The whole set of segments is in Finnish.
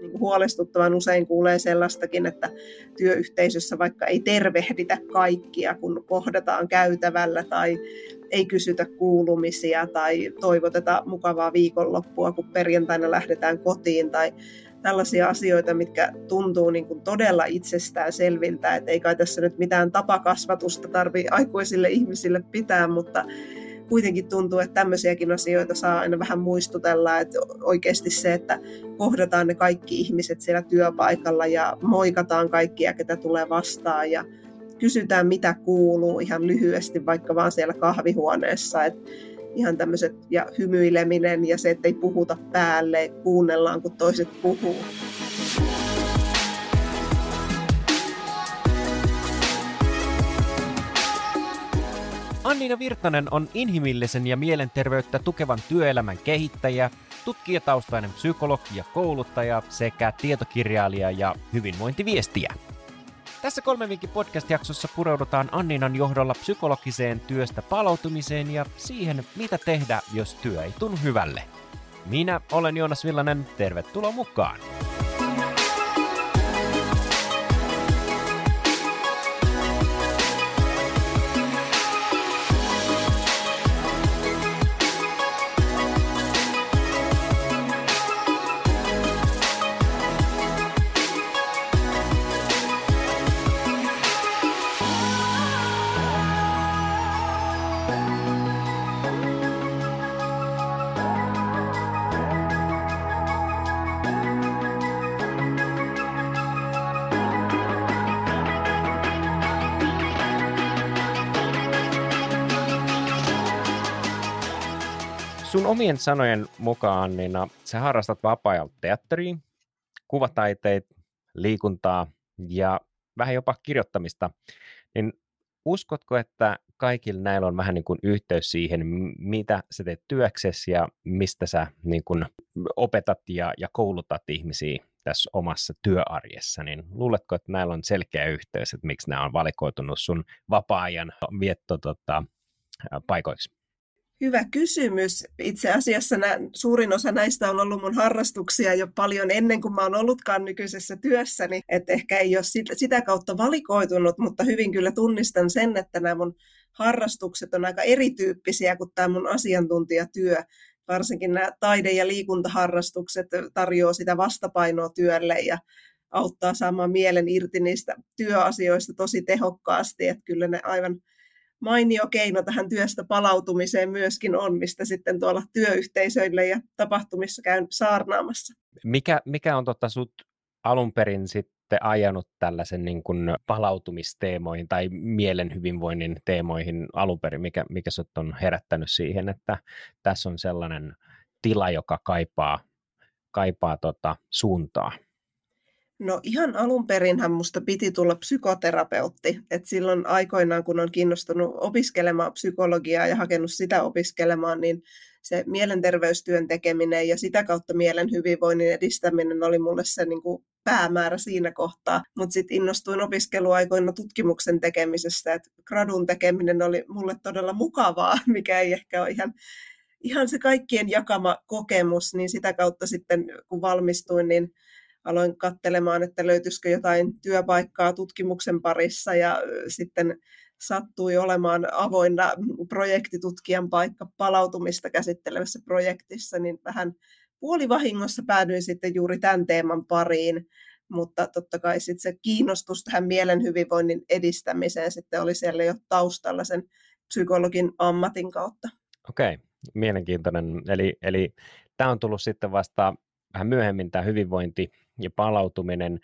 niin kuin huolestuttavan usein kuulee sellaistakin, että työyhteisössä vaikka ei tervehditä kaikkia, kun kohdataan käytävällä tai ei kysytä kuulumisia tai toivoteta mukavaa viikonloppua, kun perjantaina lähdetään kotiin tai tällaisia asioita, mitkä tuntuu niin kuin todella itsestään selviltä, että ei kai tässä nyt mitään tapakasvatusta tarvitse aikuisille ihmisille pitää, mutta kuitenkin tuntuu, että tämmöisiäkin asioita saa aina vähän muistutella, että oikeasti se, että kohdataan ne kaikki ihmiset siellä työpaikalla ja moikataan kaikkia, ketä tulee vastaan ja kysytään, mitä kuuluu ihan lyhyesti, vaikka vaan siellä kahvihuoneessa, että ihan tämmöiset ja hymyileminen ja se, että ei puhuta päälle, kuunnellaan kun toiset puhuu. Anniina Virtanen on inhimillisen ja mielenterveyttä tukevan työelämän kehittäjä, tutkijataustainen psykologi ja kouluttaja sekä tietokirjailija ja hyvinvointiviestiä. Tässä kolmen viikin podcast-jaksossa pureudutaan Anninan johdolla psykologiseen työstä palautumiseen ja siihen, mitä tehdä, jos työ ei tunnu hyvälle. Minä olen Joonas Villanen, tervetuloa mukaan! Sun omien sanojen mukaan, niin sä harrastat vapaa teatteria, kuvataiteita, liikuntaa ja vähän jopa kirjoittamista, niin uskotko, että kaikilla näillä on vähän niin kuin yhteys siihen, mitä sä teet työksesi ja mistä sä niin kuin opetat ja, ja koulutat ihmisiä tässä omassa työarjessa, niin luuletko, että näillä on selkeä yhteys, että miksi nämä on valikoitunut sun vapaa-ajan vietto tota, paikoiksi? Hyvä kysymys. Itse asiassa nä, suurin osa näistä on ollut mun harrastuksia jo paljon ennen kuin mä oon ollutkaan nykyisessä työssäni. Että ehkä ei ole sitä, sitä kautta valikoitunut, mutta hyvin kyllä tunnistan sen, että nämä mun harrastukset on aika erityyppisiä kuin tämä mun asiantuntijatyö. Varsinkin nämä taide- ja liikuntaharrastukset tarjoaa sitä vastapainoa työlle ja auttaa saamaan mielen irti niistä työasioista tosi tehokkaasti. Että kyllä ne aivan mainio keino tähän työstä palautumiseen myöskin on, mistä sitten tuolla työyhteisöille ja tapahtumissa käyn saarnaamassa. Mikä, mikä on tota sut alun perin sitten ajanut tällaisen niin kuin palautumisteemoihin tai mielen hyvinvoinnin teemoihin alun perin? Mikä, mikä sut on herättänyt siihen, että tässä on sellainen tila, joka kaipaa, kaipaa tota suuntaa? No ihan alun perinhän musta piti tulla psykoterapeutti. Et silloin aikoinaan, kun on kiinnostunut opiskelemaan psykologiaa ja hakenut sitä opiskelemaan, niin se mielenterveystyön tekeminen ja sitä kautta mielen hyvinvoinnin edistäminen oli mulle se niin kuin päämäärä siinä kohtaa. Mutta sitten innostuin opiskeluaikoina tutkimuksen tekemisestä, että gradun tekeminen oli mulle todella mukavaa, mikä ei ehkä ole ihan ihan se kaikkien jakama kokemus, niin sitä kautta sitten kun valmistuin, niin aloin katselemaan, että löytyisikö jotain työpaikkaa tutkimuksen parissa ja sitten sattui olemaan avoinna projektitutkijan paikka palautumista käsittelevässä projektissa, niin vähän puolivahingossa päädyin sitten juuri tämän teeman pariin, mutta totta kai sitten se kiinnostus tähän mielen hyvinvoinnin edistämiseen sitten oli siellä jo taustalla sen psykologin ammatin kautta. Okei, mielenkiintoinen. Eli, eli tämä on tullut sitten vasta vähän myöhemmin tämä hyvinvointi ja palautuminen.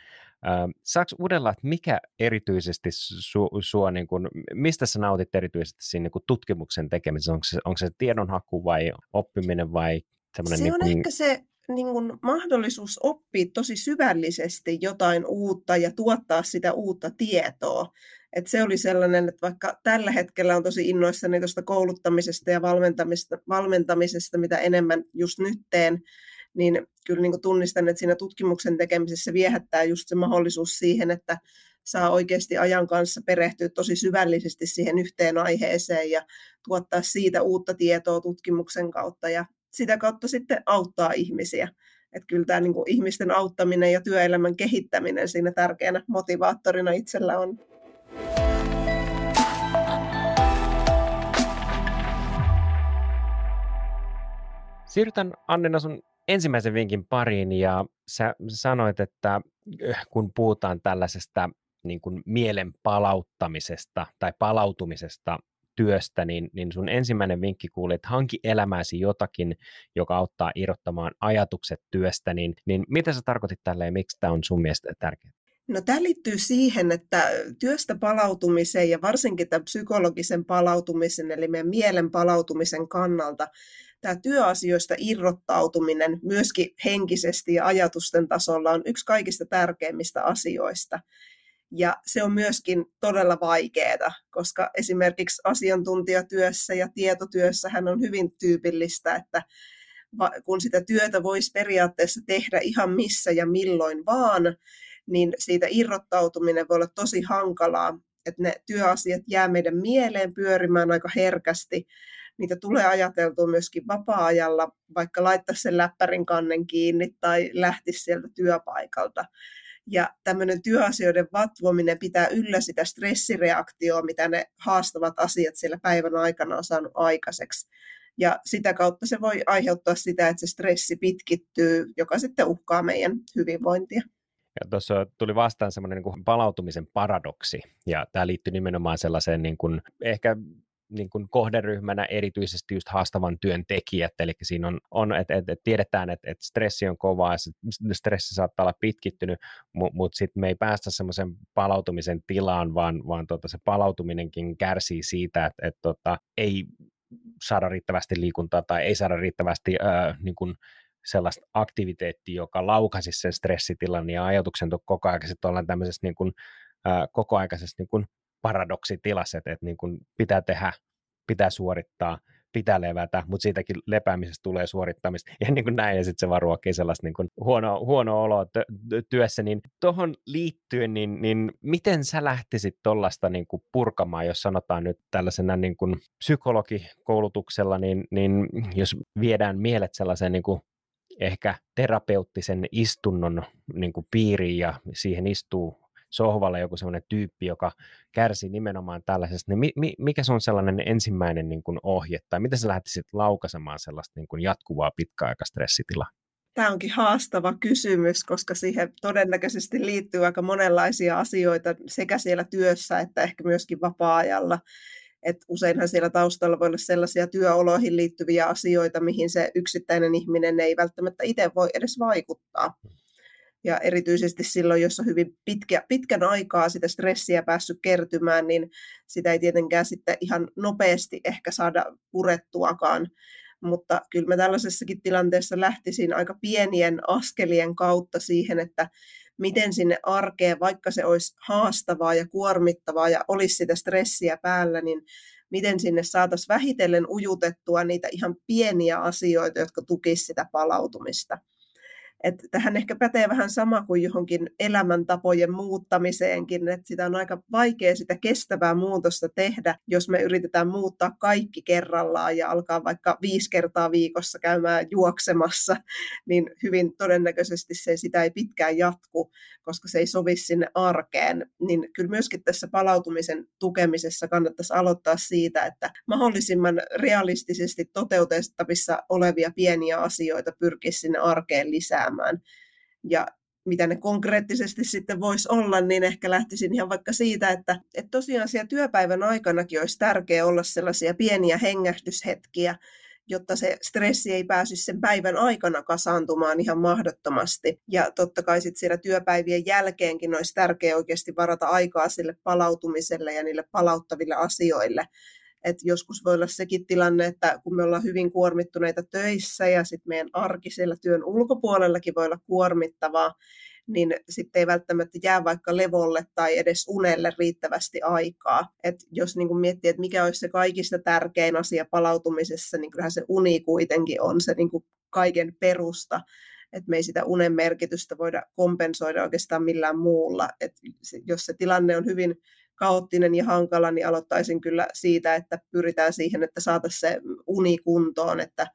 Saako uudella, että mikä erityisesti su, sua, niin kuin, mistä sä nautit erityisesti siinä niin kuin tutkimuksen tekemisessä? Onko se, onko se tiedonhaku vai oppiminen vai semmoinen... Se niin on niin kuin... ehkä se niin kuin mahdollisuus oppia tosi syvällisesti jotain uutta ja tuottaa sitä uutta tietoa. Et se oli sellainen, että vaikka tällä hetkellä on tosi innoissani tuosta kouluttamisesta ja valmentamisesta, valmentamisesta, mitä enemmän just nyt teen, niin kyllä niin kuin tunnistan, että siinä tutkimuksen tekemisessä viehättää just se mahdollisuus siihen, että saa oikeasti ajan kanssa perehtyä tosi syvällisesti siihen yhteen aiheeseen ja tuottaa siitä uutta tietoa tutkimuksen kautta ja sitä kautta sitten auttaa ihmisiä. Että kyllä tämä niin kuin ihmisten auttaminen ja työelämän kehittäminen siinä tärkeänä motivaattorina itsellä on. Siirrytään Annina sun ensimmäisen vinkin pariin ja sä sanoit, että äh, kun puhutaan tällaisesta niin kuin mielen palauttamisesta tai palautumisesta työstä, niin, niin sun ensimmäinen vinkki kuuli, että hanki elämääsi jotakin, joka auttaa irrottamaan ajatukset työstä, niin, niin mitä sä tarkoitit tällä ja miksi tämä on sun mielestä tärkeää? No tämä liittyy siihen, että työstä palautumiseen ja varsinkin tämän psykologisen palautumisen, eli meidän mielen palautumisen kannalta, tämä työasioista irrottautuminen myöskin henkisesti ja ajatusten tasolla on yksi kaikista tärkeimmistä asioista. Ja se on myöskin todella vaikeaa, koska esimerkiksi asiantuntijatyössä ja tietotyössä hän on hyvin tyypillistä, että kun sitä työtä voisi periaatteessa tehdä ihan missä ja milloin vaan, niin siitä irrottautuminen voi olla tosi hankalaa, että ne työasiat jää meidän mieleen pyörimään aika herkästi. Niitä tulee ajateltua myöskin vapaa-ajalla, vaikka laittaisi sen läppärin kannen kiinni tai lähtisi sieltä työpaikalta. Ja tämmöinen työasioiden vatvominen pitää yllä sitä stressireaktioa, mitä ne haastavat asiat siellä päivän aikana on saanut aikaiseksi. Ja sitä kautta se voi aiheuttaa sitä, että se stressi pitkittyy, joka sitten uhkaa meidän hyvinvointia. Ja tuossa tuli vastaan semmoinen niin palautumisen paradoksi, ja tämä liittyy nimenomaan sellaiseen niin kuin, ehkä niin kuin kohderyhmänä erityisesti just haastavan työn tekijät, eli siinä on, on että et, et tiedetään, että et stressi on kovaa, ja stressi saattaa olla pitkittynyt, mutta mut sitten me ei päästä semmoisen palautumisen tilaan, vaan, vaan tota, se palautuminenkin kärsii siitä, että et, tota, ei saada riittävästi liikuntaa tai ei saada riittävästi ää, niin kuin sellaista aktiviteettia, joka laukaisi sen stressitilan ja ajatuksen koko ajan ollaan tämmöisessä niin kuin, ää, kokoaikaisessa niin kuin paradoksitilassa, että, että niin kuin pitää tehdä, pitää suorittaa, pitää levätä, mutta siitäkin lepäämisestä tulee suorittamista. Ja niin kuin näin, ja sitten se vaan ruokkii sellaista niin kuin huono, huono olo työssä, niin tuohon liittyen, niin, niin miten sä lähtisit tuollaista niin purkamaan, jos sanotaan nyt tällaisena niin kuin psykologikoulutuksella, niin, niin jos viedään mielet sellaiseen niin kuin ehkä terapeuttisen istunnon niin kuin piiriin ja siihen istuu sohvalla joku sellainen tyyppi, joka kärsii nimenomaan tällaisesta, niin mi, mikä se on sellainen ensimmäinen niin kuin ohje, tai miten sä lähtisit laukaisemaan sellaista niin kuin jatkuvaa pitkäaikastressitilaa? Tämä onkin haastava kysymys, koska siihen todennäköisesti liittyy aika monenlaisia asioita sekä siellä työssä että ehkä myöskin vapaa-ajalla. Et useinhan siellä taustalla voi olla sellaisia työoloihin liittyviä asioita, mihin se yksittäinen ihminen ei välttämättä itse voi edes vaikuttaa. Ja erityisesti silloin, jos on hyvin pitkä, pitkän aikaa sitä stressiä päässyt kertymään, niin sitä ei tietenkään sitten ihan nopeasti ehkä saada purettuakaan. Mutta kyllä mä tällaisessakin tilanteessa lähtisin aika pienien askelien kautta siihen, että miten sinne arkeen, vaikka se olisi haastavaa ja kuormittavaa ja olisi sitä stressiä päällä, niin miten sinne saataisiin vähitellen ujutettua niitä ihan pieniä asioita, jotka tukisivat sitä palautumista. Että tähän ehkä pätee vähän sama kuin johonkin elämäntapojen muuttamiseenkin, että sitä on aika vaikea sitä kestävää muutosta tehdä, jos me yritetään muuttaa kaikki kerrallaan ja alkaa vaikka viisi kertaa viikossa käymään juoksemassa, niin hyvin todennäköisesti se sitä ei pitkään jatku, koska se ei sovi sinne arkeen. Niin kyllä myöskin tässä palautumisen tukemisessa kannattaisi aloittaa siitä, että mahdollisimman realistisesti toteutettavissa olevia pieniä asioita pyrkisi sinne arkeen lisää elämään. Ja mitä ne konkreettisesti sitten voisi olla, niin ehkä lähtisin ihan vaikka siitä, että, että tosiaan siellä työpäivän aikanakin olisi tärkeää olla sellaisia pieniä hengähdyshetkiä, jotta se stressi ei pääsisi sen päivän aikana kasaantumaan ihan mahdottomasti. Ja totta kai sitten siellä työpäivien jälkeenkin olisi tärkeää oikeasti varata aikaa sille palautumiselle ja niille palauttaville asioille. Et joskus voi olla sekin tilanne, että kun me ollaan hyvin kuormittuneita töissä ja sitten meidän arki siellä työn ulkopuolellakin voi olla kuormittavaa, niin sitten ei välttämättä jää vaikka levolle tai edes unelle riittävästi aikaa. Et jos niin miettii, että mikä olisi se kaikista tärkein asia palautumisessa, niin kyllähän se uni kuitenkin on se niin kaiken perusta että me ei sitä unen merkitystä voida kompensoida oikeastaan millään muulla. Et jos se tilanne on hyvin kaoottinen ja hankala, niin aloittaisin kyllä siitä, että pyritään siihen, että saataisiin se uni kuntoon, että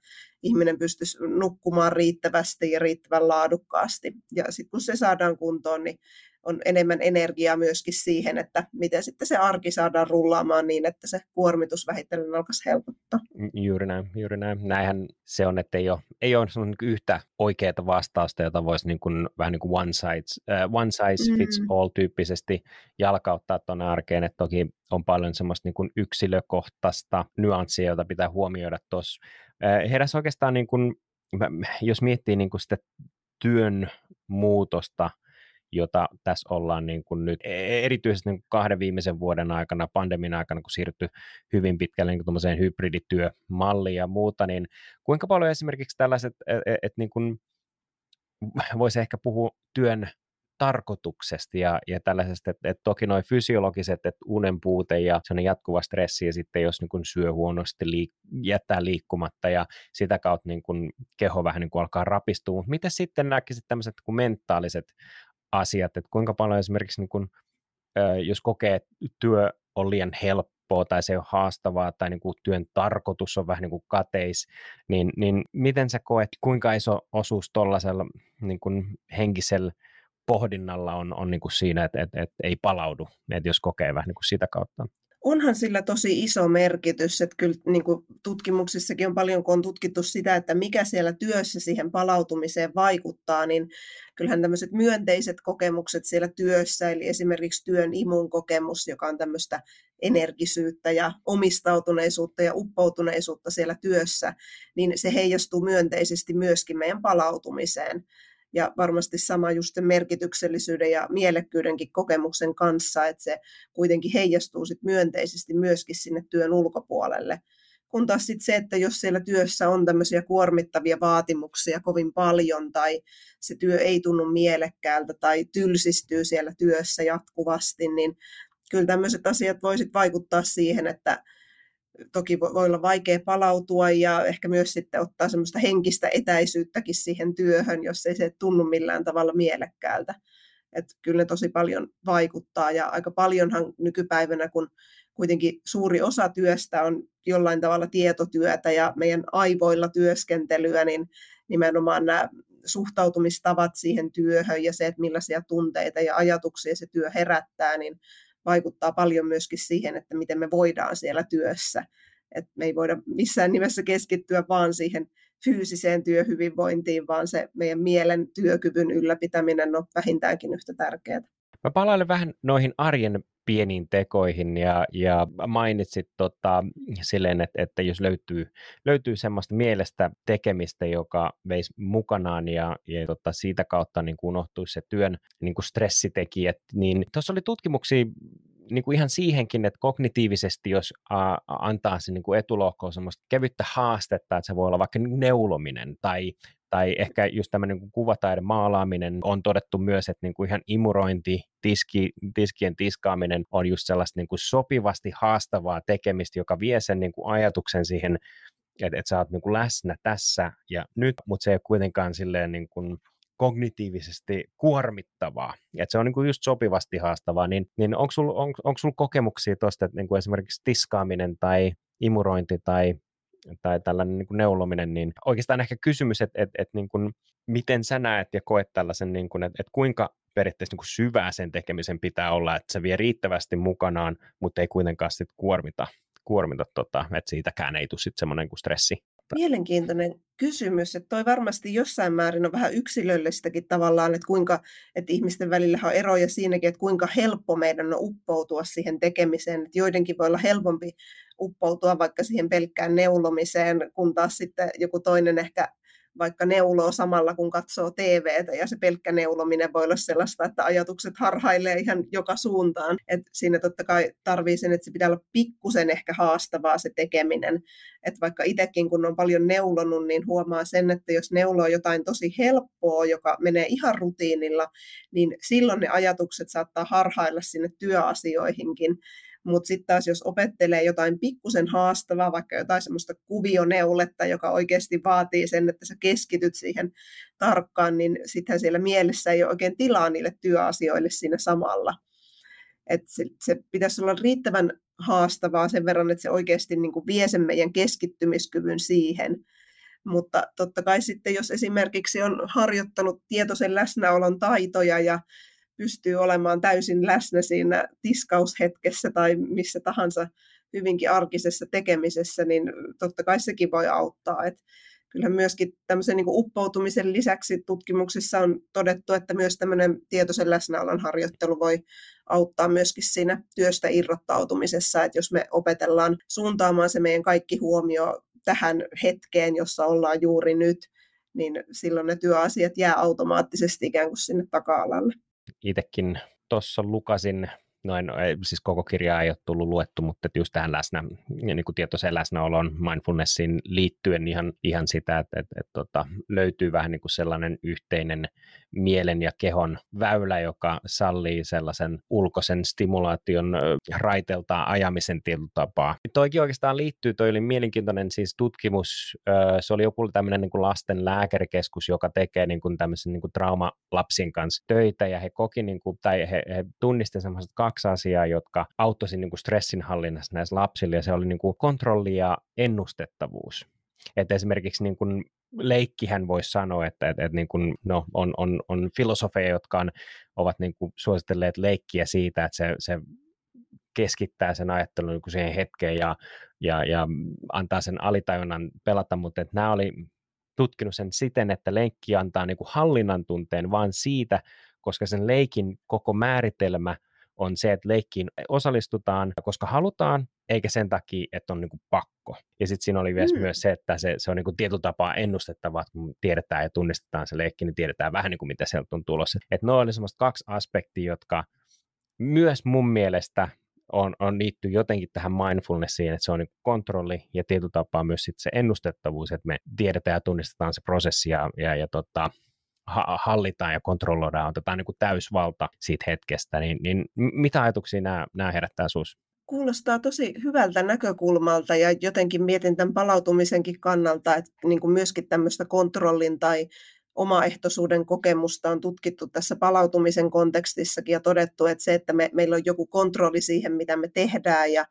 ihminen pystyisi nukkumaan riittävästi ja riittävän laadukkaasti. Ja sitten kun se saadaan kuntoon, niin on enemmän energiaa myöskin siihen, että miten sitten se arki saadaan rullaamaan niin, että se kuormitus vähitellen alkaisi helpottaa. Juuri näin, juuri näin. Näinhän se on, että ei ole, ei ole niin yhtä oikeaa vastausta, jota voisi niin kuin, vähän niin kuin one size, uh, one size fits mm. all tyyppisesti jalkauttaa tuonne arkeen, että toki on paljon semmoista niin kuin yksilökohtaista nyanssia, jota pitää huomioida tuossa. Uh, heräsi oikeastaan, niin kuin, jos miettii niin kuin sitä työn muutosta, jota tässä ollaan niin kuin nyt e-, erityisesti niin kuin kahden viimeisen vuoden aikana, pandemin aikana, kun siirtyi hyvin pitkälle niin hybridityömalliin ja muuta, niin kuinka paljon esimerkiksi tällaiset, että et, et niin kuin voisi ehkä puhua työn tarkoituksesta ja, ja tällaisesta, että, että toki noin fysiologiset, että unen puute ja se on jatkuva stressi ja sitten jos niin kuin syö huonosti, liik- jättää liikkumatta ja sitä kautta niin kuin keho vähän niin kuin alkaa rapistua, mutta miten sitten näkisit tämmöiset kuin mentaaliset asiat, että kuinka paljon esimerkiksi niin kun, jos kokee, että työ on liian helppoa tai se on haastavaa tai niin kuin työn tarkoitus on vähän niin kuin kateis, niin, niin miten sä koet, kuinka iso osuus tuollaisella niin kuin henkisellä pohdinnalla on, on niin kuin siinä, että, että, että ei palaudu, että jos kokee vähän niin kuin sitä kautta? Onhan sillä tosi iso merkitys, että kyllä niin kuin tutkimuksissakin on paljon, kun on tutkittu sitä, että mikä siellä työssä siihen palautumiseen vaikuttaa, niin kyllähän tämmöiset myönteiset kokemukset siellä työssä, eli esimerkiksi työn imun kokemus, joka on tämmöistä energisyyttä ja omistautuneisuutta ja uppoutuneisuutta siellä työssä, niin se heijastuu myönteisesti myöskin meidän palautumiseen ja varmasti sama just sen merkityksellisyyden ja mielekkyydenkin kokemuksen kanssa, että se kuitenkin heijastuu sit myönteisesti myöskin sinne työn ulkopuolelle. Kun taas sit se, että jos siellä työssä on tämmöisiä kuormittavia vaatimuksia kovin paljon tai se työ ei tunnu mielekkäältä tai tylsistyy siellä työssä jatkuvasti, niin kyllä tämmöiset asiat voisit vaikuttaa siihen, että toki voi olla vaikea palautua ja ehkä myös sitten ottaa semmoista henkistä etäisyyttäkin siihen työhön, jos ei se tunnu millään tavalla mielekkäältä. Että kyllä ne tosi paljon vaikuttaa ja aika paljonhan nykypäivänä, kun kuitenkin suuri osa työstä on jollain tavalla tietotyötä ja meidän aivoilla työskentelyä, niin nimenomaan nämä suhtautumistavat siihen työhön ja se, että millaisia tunteita ja ajatuksia se työ herättää, niin vaikuttaa paljon myöskin siihen, että miten me voidaan siellä työssä. Et me ei voida missään nimessä keskittyä vaan siihen fyysiseen työhyvinvointiin, vaan se meidän mielen työkyvyn ylläpitäminen on vähintäänkin yhtä tärkeää. Mä palailen vähän noihin arjen pieniin tekoihin ja, ja mainitsit tota, silleen, että, että jos löytyy, löytyy semmoista mielestä tekemistä, joka veisi mukanaan ja, ja tota, siitä kautta niin kuin unohtuisi se työn niin stressitekijät, niin tuossa oli tutkimuksia niin kuin ihan siihenkin, että kognitiivisesti, jos a, antaa se niin etulohkoon semmoista kevyttä haastetta, että se voi olla vaikka neulominen tai tai ehkä just tämmöinen niin kuvataide maalaaminen. On todettu myös, että niin kuin ihan imurointi, tiski, tiskien tiskaaminen on just sellaista niin kuin sopivasti haastavaa tekemistä, joka vie sen niin kuin ajatuksen siihen, että, että sä oot niin kuin läsnä tässä ja nyt, mutta se ei ole kuitenkaan silleen niin kuin kognitiivisesti kuormittavaa, että se on niin kuin just sopivasti haastavaa, niin, niin onko sulla on, sul kokemuksia tuosta, että niin kuin esimerkiksi tiskaaminen tai imurointi tai tai tällainen niin kuin neulominen, niin oikeastaan ehkä kysymys, että, että, että niin kuin, miten sä näet ja koet tällaisen, niin kuin, että, että kuinka periaatteessa niin kuin syvää sen tekemisen pitää olla, että se vie riittävästi mukanaan, mutta ei kuitenkaan sit kuormita, kuormita tota, että siitäkään ei tule sitten semmoinen kuin stressi. Mielenkiintoinen kysymys, että toi varmasti jossain määrin on vähän yksilöllistäkin tavallaan, että kuinka, että ihmisten välillä on eroja siinäkin, että kuinka helppo meidän on uppoutua siihen tekemiseen, että joidenkin voi olla helpompi uppoutua vaikka siihen pelkkään neulomiseen, kun taas sitten joku toinen ehkä vaikka neuloo samalla, kun katsoo TVtä, ja se pelkkä neulominen voi olla sellaista, että ajatukset harhailee ihan joka suuntaan. Et siinä totta kai tarvii sen, että se pitää olla pikkusen ehkä haastavaa se tekeminen. Että vaikka itsekin, kun on paljon neulonut, niin huomaa sen, että jos neuloo jotain tosi helppoa, joka menee ihan rutiinilla, niin silloin ne ajatukset saattaa harhailla sinne työasioihinkin. Mutta sitten taas jos opettelee jotain pikkusen haastavaa, vaikka jotain semmoista kuvioneuletta, joka oikeasti vaatii sen, että sä keskityt siihen tarkkaan, niin sittenhän siellä mielessä ei ole oikein tilaa niille työasioille siinä samalla. että se, se pitäisi olla riittävän haastavaa sen verran, että se oikeasti niin kuin vie sen meidän keskittymiskyvyn siihen. Mutta totta kai sitten, jos esimerkiksi on harjoittanut tietoisen läsnäolon taitoja ja pystyy olemaan täysin läsnä siinä tiskaushetkessä tai missä tahansa hyvinkin arkisessa tekemisessä, niin totta kai sekin voi auttaa. Et kyllä myöskin tämmöisen niin uppoutumisen lisäksi tutkimuksissa on todettu, että myös tämmöinen tietoisen läsnäolon harjoittelu voi auttaa myöskin siinä työstä irrottautumisessa, että jos me opetellaan suuntaamaan se meidän kaikki huomio tähän hetkeen, jossa ollaan juuri nyt, niin silloin ne työasiat jää automaattisesti ikään kuin sinne taka-alalle. Itsekin tuossa lukasin. Noin, siis koko kirjaa ei ole tullut luettu, mutta just tähän läsnä, niin kuin tietoiseen läsnäoloon mindfulnessiin liittyen ihan, ihan sitä, että, että, että, että löytyy vähän niin kuin sellainen yhteinen mielen ja kehon väylä, joka sallii sellaisen ulkoisen stimulaation raiteltaan ajamisen tietotapaa. Toikin oikeastaan liittyy, toi oli mielenkiintoinen siis tutkimus, se oli joku tämmöinen niin lasten lääkärikeskus, joka tekee niin kuin tämmöisen niin kuin traumalapsin kanssa töitä, ja he koki, niin kuin, tai he, he tunnistivat semmoiset kaksi asiaa, jotka auttoivat niin stressinhallinnassa näissä lapsilla, ja se oli niin kuin kontrolli ja ennustettavuus. Että esimerkiksi niin kuin leikkihän voisi sanoa, että, että, että niin kuin, no, on, on, on filosofeja, jotka on, ovat niin kuin suositelleet leikkiä siitä, että se, se keskittää sen ajattelun niin siihen hetkeen ja, ja, ja antaa sen alitajunnan pelata, mutta että nämä oli tutkinut sen siten, että leikki antaa niin kuin hallinnan tunteen vaan siitä, koska sen leikin koko määritelmä on se, että leikkiin osallistutaan, koska halutaan, eikä sen takia, että on niinku pakko. Ja sitten siinä oli mm. myös se, että se, se on niinku tietyllä tapaa ennustettava, että kun tiedetään ja tunnistetaan se leikki, niin tiedetään vähän niin kuin mitä sieltä on tulossa. Että noin oli semmoista kaksi aspektia, jotka myös mun mielestä on, on liittyy jotenkin tähän mindfulnessiin, että se on niin kontrolli ja tietyllä tapaa myös sit se ennustettavuus, että me tiedetään ja tunnistetaan se prosessi ja, ja, ja tota, hallitaan ja kontrolloidaan, otetaan niin kuin täysvalta siitä hetkestä, niin, niin mitä ajatuksia nämä, nämä herättää sinussa? Kuulostaa tosi hyvältä näkökulmalta ja jotenkin mietin tämän palautumisenkin kannalta, että niin kuin myöskin tämmöistä kontrollin tai omaehtoisuuden kokemusta on tutkittu tässä palautumisen kontekstissakin ja todettu, että se, että me, meillä on joku kontrolli siihen, mitä me tehdään ja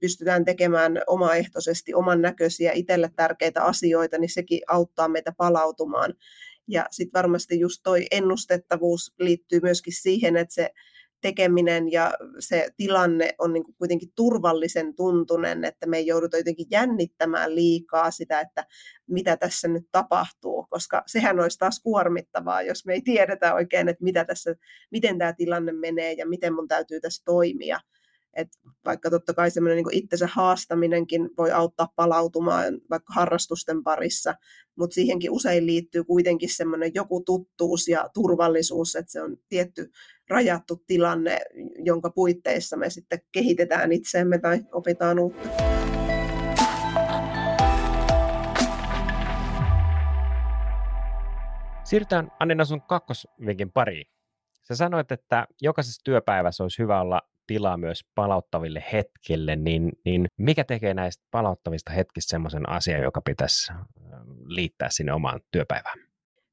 pystytään tekemään omaehtoisesti oman näköisiä itselle tärkeitä asioita, niin sekin auttaa meitä palautumaan. Ja sitten varmasti just toi ennustettavuus liittyy myöskin siihen, että se tekeminen ja se tilanne on niin kuin kuitenkin turvallisen tuntunen, että me ei jouduta jotenkin jännittämään liikaa sitä, että mitä tässä nyt tapahtuu, koska sehän olisi taas kuormittavaa, jos me ei tiedetä oikein, että mitä tässä, miten tämä tilanne menee ja miten mun täytyy tässä toimia. Et vaikka totta kai semmoinen niin itsensä haastaminenkin voi auttaa palautumaan vaikka harrastusten parissa, mutta siihenkin usein liittyy kuitenkin semmoinen joku tuttuus ja turvallisuus, että se on tietty rajattu tilanne, jonka puitteissa me sitten kehitetään itseemme tai opitaan uutta. Siirrytään Annina sun kakkosvinkin pariin. Sä sanoit, että jokaisessa työpäivässä olisi hyvä olla tilaa myös palauttaville hetkille, niin, niin mikä tekee näistä palauttavista hetkistä semmoisen asian, joka pitäisi liittää sinne omaan työpäivään?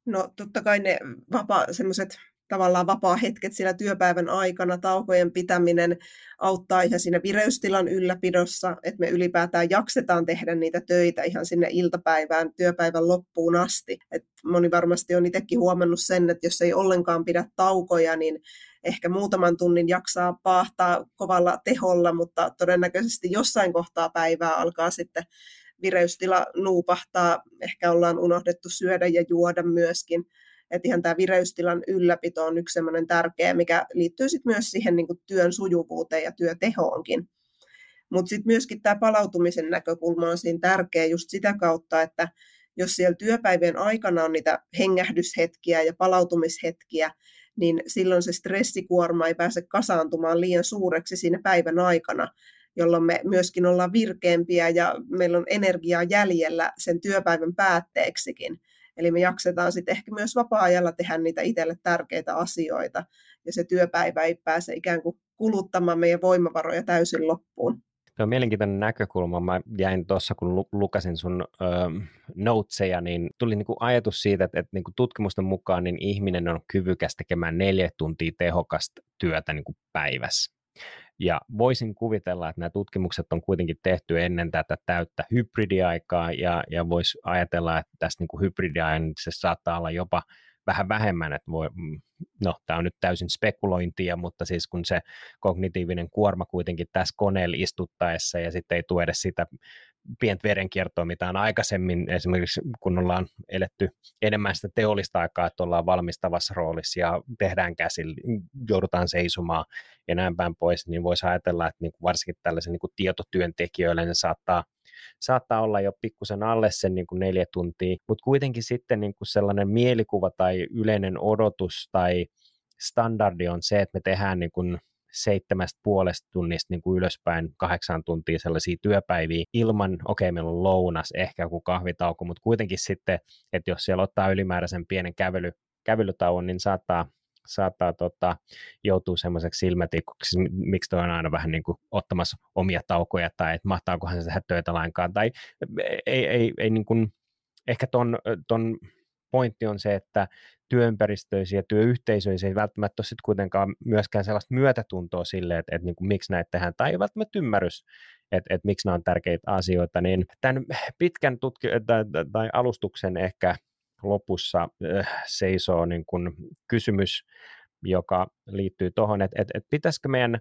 No totta kai ne vapaa, semmoiset tavallaan vapaa-hetket siellä työpäivän aikana, taukojen pitäminen auttaa ihan siinä vireystilan ylläpidossa, että me ylipäätään jaksetaan tehdä niitä töitä ihan sinne iltapäivään, työpäivän loppuun asti. Et moni varmasti on itsekin huomannut sen, että jos ei ollenkaan pidä taukoja, niin ehkä muutaman tunnin jaksaa paahtaa kovalla teholla, mutta todennäköisesti jossain kohtaa päivää alkaa sitten vireystila nuupahtaa, ehkä ollaan unohdettu syödä ja juoda myöskin. Että ihan tämä vireystilan ylläpito on yksi sellainen tärkeä, mikä liittyy sitten myös siihen niin työn sujuvuuteen ja työtehoonkin. Mutta sitten myöskin tämä palautumisen näkökulma on siinä tärkeä just sitä kautta, että jos siellä työpäivien aikana on niitä hengähdyshetkiä ja palautumishetkiä, niin silloin se stressikuorma ei pääse kasaantumaan liian suureksi siinä päivän aikana, jolloin me myöskin ollaan virkeämpiä ja meillä on energiaa jäljellä sen työpäivän päätteeksikin. Eli me jaksetaan sitten ehkä myös vapaa-ajalla tehdä niitä itselle tärkeitä asioita, ja se työpäivä ei pääse ikään kuin kuluttamaan meidän voimavaroja täysin loppuun. On mielenkiintoinen näkökulma. Mä jäin tuossa, kun lukasin sun ö, noteseja, niin tuli niinku ajatus siitä, että, että niinku tutkimusten mukaan niin ihminen on kyvykäs tekemään neljä tuntia tehokasta työtä niin kuin päivässä. Ja voisin kuvitella, että nämä tutkimukset on kuitenkin tehty ennen tätä täyttä hybridiaikaa, ja, ja voisi ajatella, että tässä niin kuin hybridiajan se saattaa olla jopa vähän vähemmän, että voi, mm, no tämä on nyt täysin spekulointia, mutta siis kun se kognitiivinen kuorma kuitenkin tässä koneella istuttaessa ja sitten ei tue edes sitä pientä verenkiertoa, mitä on aikaisemmin, esimerkiksi kun ollaan eletty enemmän sitä teollista aikaa, että ollaan valmistavassa roolissa ja tehdään käsillä, joudutaan seisomaan ja näin päin pois, niin voisi ajatella, että niin kuin varsinkin tällaisen niin kuin tietotyöntekijöille ne saattaa, saattaa olla jo pikkusen alle sen niin kuin neljä tuntia, mutta kuitenkin sitten niin kuin sellainen mielikuva tai yleinen odotus tai standardi on se, että me tehdään niin kuin seitsemästä puolesta tunnista niin kuin ylöspäin kahdeksan tuntia sellaisia työpäiviä ilman, okei okay, meillä on lounas, ehkä joku kahvitauko, mutta kuitenkin sitten, että jos siellä ottaa ylimääräisen pienen kävely, kävelytauon, niin saattaa, saattaa tota, joutua semmoiseksi silmätikuksi, miksi toi on aina vähän niin kuin ottamassa omia taukoja, tai että mahtaakohan se tehdä töitä lainkaan, tai ei, ei, ei niin kuin, ehkä ton, ton pointti on se, että työympäristöisiä ja työyhteisöisiä ei välttämättä ole sitten kuitenkaan myöskään sellaista myötätuntoa sille, että, että niin kuin, miksi näitä tehdään, tai ei välttämättä ymmärrys, että, että miksi nämä on tärkeitä asioita, niin tämän pitkän tutki- tai, tai alustuksen ehkä lopussa äh, seisoo niin kuin kysymys, joka liittyy tuohon, että, että, että pitäisikö meidän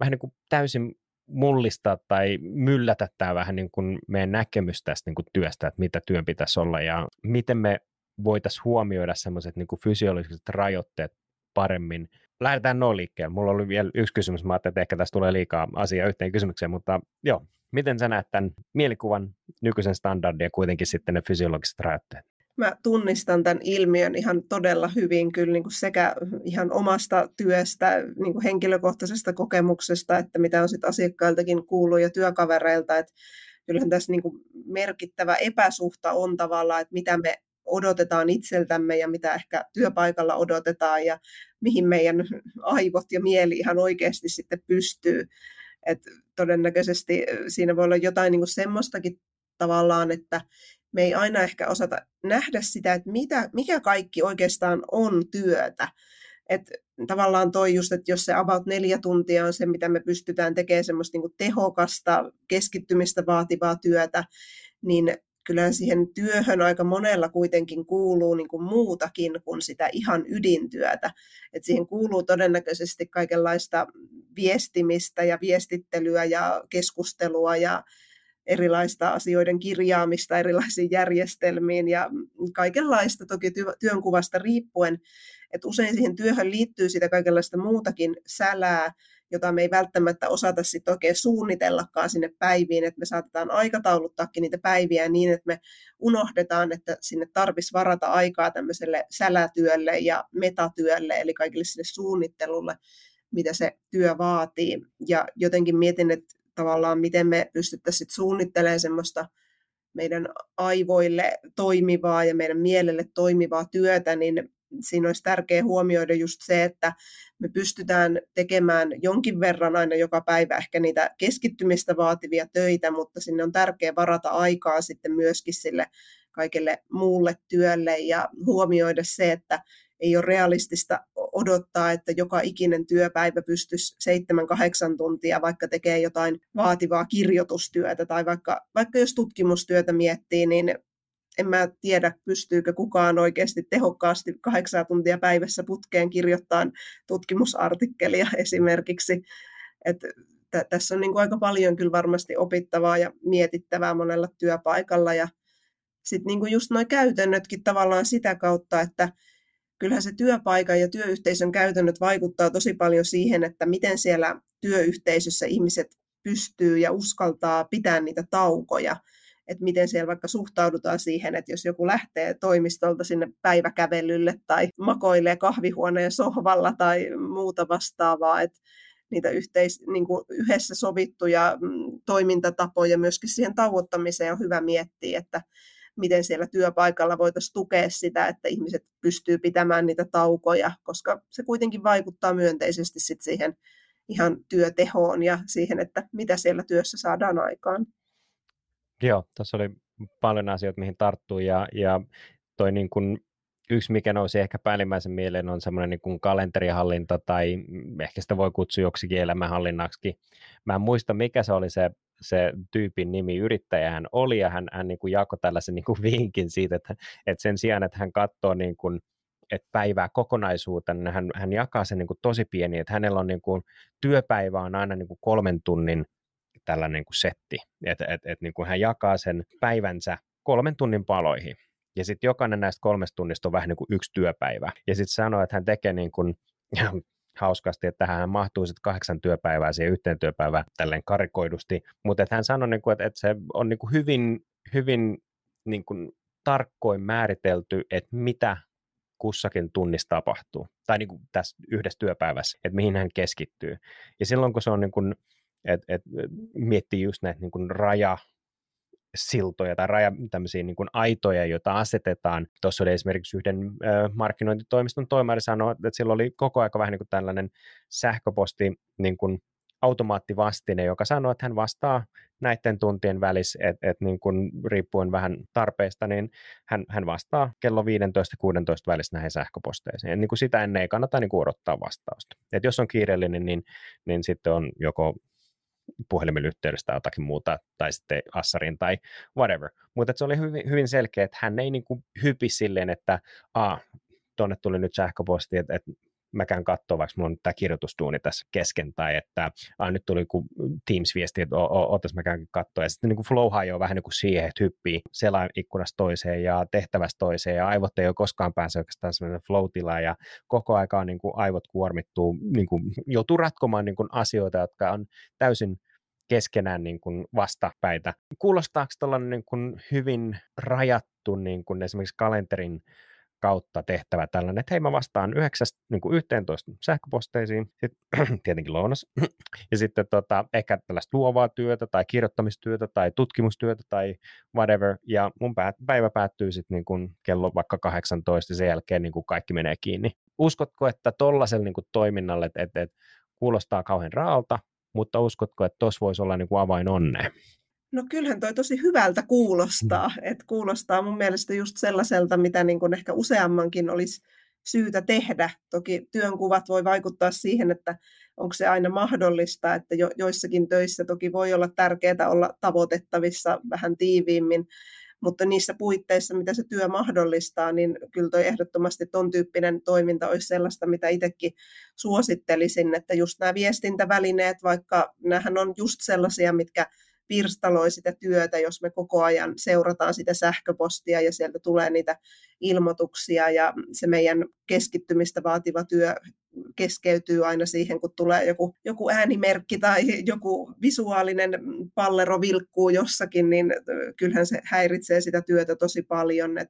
vähän niin kuin täysin mullistaa tai myllätä tämä vähän niin kuin meidän näkemys tästä niin kuin työstä, että mitä työn pitäisi olla ja miten me voitaisiin huomioida semmoiset niin fysiologiset rajoitteet paremmin. Lähdetään noin liikkeelle. Mulla oli vielä yksi kysymys, mä ajattelin, että ehkä tässä tulee liikaa asiaa yhteen kysymykseen, mutta joo, miten sä näet tämän mielikuvan nykyisen standardin ja kuitenkin sitten ne fysiologiset rajoitteet? Mä tunnistan tämän ilmiön ihan todella hyvin kyllä niin kuin sekä ihan omasta työstä, niin kuin henkilökohtaisesta kokemuksesta, että mitä on sitten asiakkailtakin kuullut ja työkavereilta, että kyllähän tässä niin kuin merkittävä epäsuhta on tavallaan, että mitä me odotetaan itseltämme ja mitä ehkä työpaikalla odotetaan ja mihin meidän aivot ja mieli ihan oikeasti sitten pystyy. Et todennäköisesti siinä voi olla jotain niin kuin semmoistakin tavallaan, että me ei aina ehkä osata nähdä sitä, että mitä, mikä kaikki oikeastaan on työtä. Et tavallaan toi just, että jos se about neljä tuntia on se, mitä me pystytään tekemään semmoista niin tehokasta, keskittymistä vaativaa työtä, niin kyllähän siihen työhön aika monella kuitenkin kuuluu niin kuin muutakin kuin sitä ihan ydintyötä. Et siihen kuuluu todennäköisesti kaikenlaista viestimistä ja viestittelyä ja keskustelua ja erilaista asioiden kirjaamista erilaisiin järjestelmiin ja kaikenlaista toki työnkuvasta riippuen. Et usein siihen työhön liittyy sitä kaikenlaista muutakin sälää, jota me ei välttämättä osata sitten oikein suunnitellakaan sinne päiviin, että me saatetaan aikatauluttaakin niitä päiviä niin, että me unohdetaan, että sinne tarvitsisi varata aikaa tämmöiselle sälätyölle ja metatyölle, eli kaikille sinne suunnittelulle, mitä se työ vaatii. Ja jotenkin mietin, että tavallaan miten me pystyttäisiin suunnittelemaan semmoista meidän aivoille toimivaa ja meidän mielelle toimivaa työtä, niin siinä olisi tärkeää huomioida just se, että me pystytään tekemään jonkin verran aina joka päivä ehkä niitä keskittymistä vaativia töitä, mutta sinne on tärkeää varata aikaa sitten myöskin sille kaikelle muulle työlle ja huomioida se, että ei ole realistista odottaa, että joka ikinen työpäivä pystyisi 7-8 tuntia, vaikka tekee jotain vaativaa kirjoitustyötä tai vaikka, vaikka jos tutkimustyötä miettii, niin en mä tiedä, pystyykö kukaan oikeasti tehokkaasti kahdeksan tuntia päivässä putkeen kirjoittaa tutkimusartikkelia esimerkiksi. Et t- tässä on niin kuin aika paljon kyllä varmasti opittavaa ja mietittävää monella työpaikalla. Ja sitten niin just nuo käytännötkin tavallaan sitä kautta, että kyllähän se työpaikan ja työyhteisön käytännöt vaikuttaa tosi paljon siihen, että miten siellä työyhteisössä ihmiset pystyy ja uskaltaa pitää niitä taukoja. Että miten siellä vaikka suhtaudutaan siihen, että jos joku lähtee toimistolta sinne päiväkävelylle tai makoilee kahvihuoneen sohvalla tai muuta vastaavaa, että niitä yhteis, niin kuin yhdessä sovittuja mm, toimintatapoja myöskin siihen tauottamiseen on hyvä miettiä, että miten siellä työpaikalla voitaisiin tukea sitä, että ihmiset pystyy pitämään niitä taukoja, koska se kuitenkin vaikuttaa myönteisesti sit siihen ihan työtehoon ja siihen, että mitä siellä työssä saadaan aikaan. Joo, tässä oli paljon asioita, mihin tarttuu ja, ja toi niin kuin yksi, mikä nousi ehkä päällimmäisen mieleen, on semmoinen niin kalenterihallinta tai ehkä sitä voi kutsua joksikin elämänhallinnaksi. Mä en muista, mikä se oli se, se tyypin nimi, yrittäjä hän oli ja hän, hän niin kuin jakoi tällaisen niin kuin vinkin siitä, että, että sen sijaan, että hän katsoo niin kuin, että päivää kokonaisuutena, niin hän, hän jakaa sen niin kuin tosi pieni, että hänellä on niin kuin, työpäivä on aina niin kuin kolmen tunnin tällainen niin kuin setti, että et, et, niin hän jakaa sen päivänsä kolmen tunnin paloihin. Ja sitten jokainen näistä kolmesta tunnista on vähän niin kuin yksi työpäivä. Ja sitten sanoo, että hän tekee niin kuin, hauskasti, että hän mahtuu sitten kahdeksan työpäivää siihen yhteen työpäivään tälleen karikoidusti, mutta hän sanoi, niin kuin, että, että se on niin kuin hyvin, hyvin niin kuin tarkkoin määritelty, että mitä kussakin tunnissa tapahtuu, tai niin kuin tässä yhdessä työpäivässä, että mihin hän keskittyy. Ja silloin kun se on niin kuin, et, et, miettii just näitä niin kuin raja, siltoja tai raja, tämmöisiä niin kuin aitoja, joita asetetaan. Tuossa oli esimerkiksi yhden ö, markkinointitoimiston toimari sanoi, että sillä oli koko aika vähän niin kuin tällainen sähköposti niin kuin automaattivastine, joka sanoo, että hän vastaa näiden tuntien välissä, että et niin kun riippuen vähän tarpeesta, niin hän, hän vastaa kello 15-16 välissä näihin sähköposteisiin. Niin kuin sitä ennen ei kannata niin kuin odottaa vastausta. Et jos on kiireellinen, niin, niin sitten on joko puhelimen yhteydessä tai jotakin muuta, tai sitten Assarin tai whatever. Mutta se oli hyvin, hyvin selkeä, että hän ei niin hypi silleen, että a, tuonne tuli nyt sähköposti, että, että mä käyn katsoa, vaikka mulla on tämä kirjoitustuuni tässä kesken, tai että ah, nyt tuli joku Teams-viesti, että ootas mä käyn katsoa, ja sitten niin kuin flow jo vähän niin kuin siihen, että hyppii selain ikkunasta toiseen ja tehtävästä toiseen, ja aivot ei ole koskaan pääse oikeastaan sellainen flow ja koko aika niin kuin aivot kuormittuu, niin kuin joutuu ratkomaan niin kuin asioita, jotka on täysin keskenään niin kuin vastapäitä. Kuulostaako tällainen niin kuin hyvin rajattu niin kuin esimerkiksi kalenterin kautta tehtävä tällainen, että hei mä vastaan 9 niin kuin 11 sähköposteisiin, sit, tietenkin lounas, ja sitten tota, ehkä tällaista luovaa työtä tai kirjoittamistyötä tai tutkimustyötä tai whatever, ja mun päivä päättyy sitten niin kello vaikka 18 ja sen jälkeen niin kuin kaikki menee kiinni. Uskotko, että tollaisella niin kuin toiminnalle, että, että, että kuulostaa kauhean raalta, mutta uskotko, että tuossa voisi olla niin kuin avain onneen? No kyllähän toi tosi hyvältä kuulostaa, mm. että kuulostaa mun mielestä just sellaiselta, mitä niin kuin ehkä useammankin olisi syytä tehdä. Toki työnkuvat voi vaikuttaa siihen, että onko se aina mahdollista, että jo, joissakin töissä toki voi olla tärkeää olla tavoitettavissa vähän tiiviimmin, mutta niissä puitteissa, mitä se työ mahdollistaa, niin kyllä toi ehdottomasti ton tyyppinen toiminta olisi sellaista, mitä itsekin suosittelisin, että just nämä viestintävälineet, vaikka nämähän on just sellaisia, mitkä pirstaloi sitä työtä, jos me koko ajan seurataan sitä sähköpostia ja sieltä tulee niitä ilmoituksia ja se meidän keskittymistä vaativa työ keskeytyy aina siihen, kun tulee joku, joku äänimerkki tai joku visuaalinen pallero vilkkuu jossakin, niin kyllähän se häiritsee sitä työtä tosi paljon. Et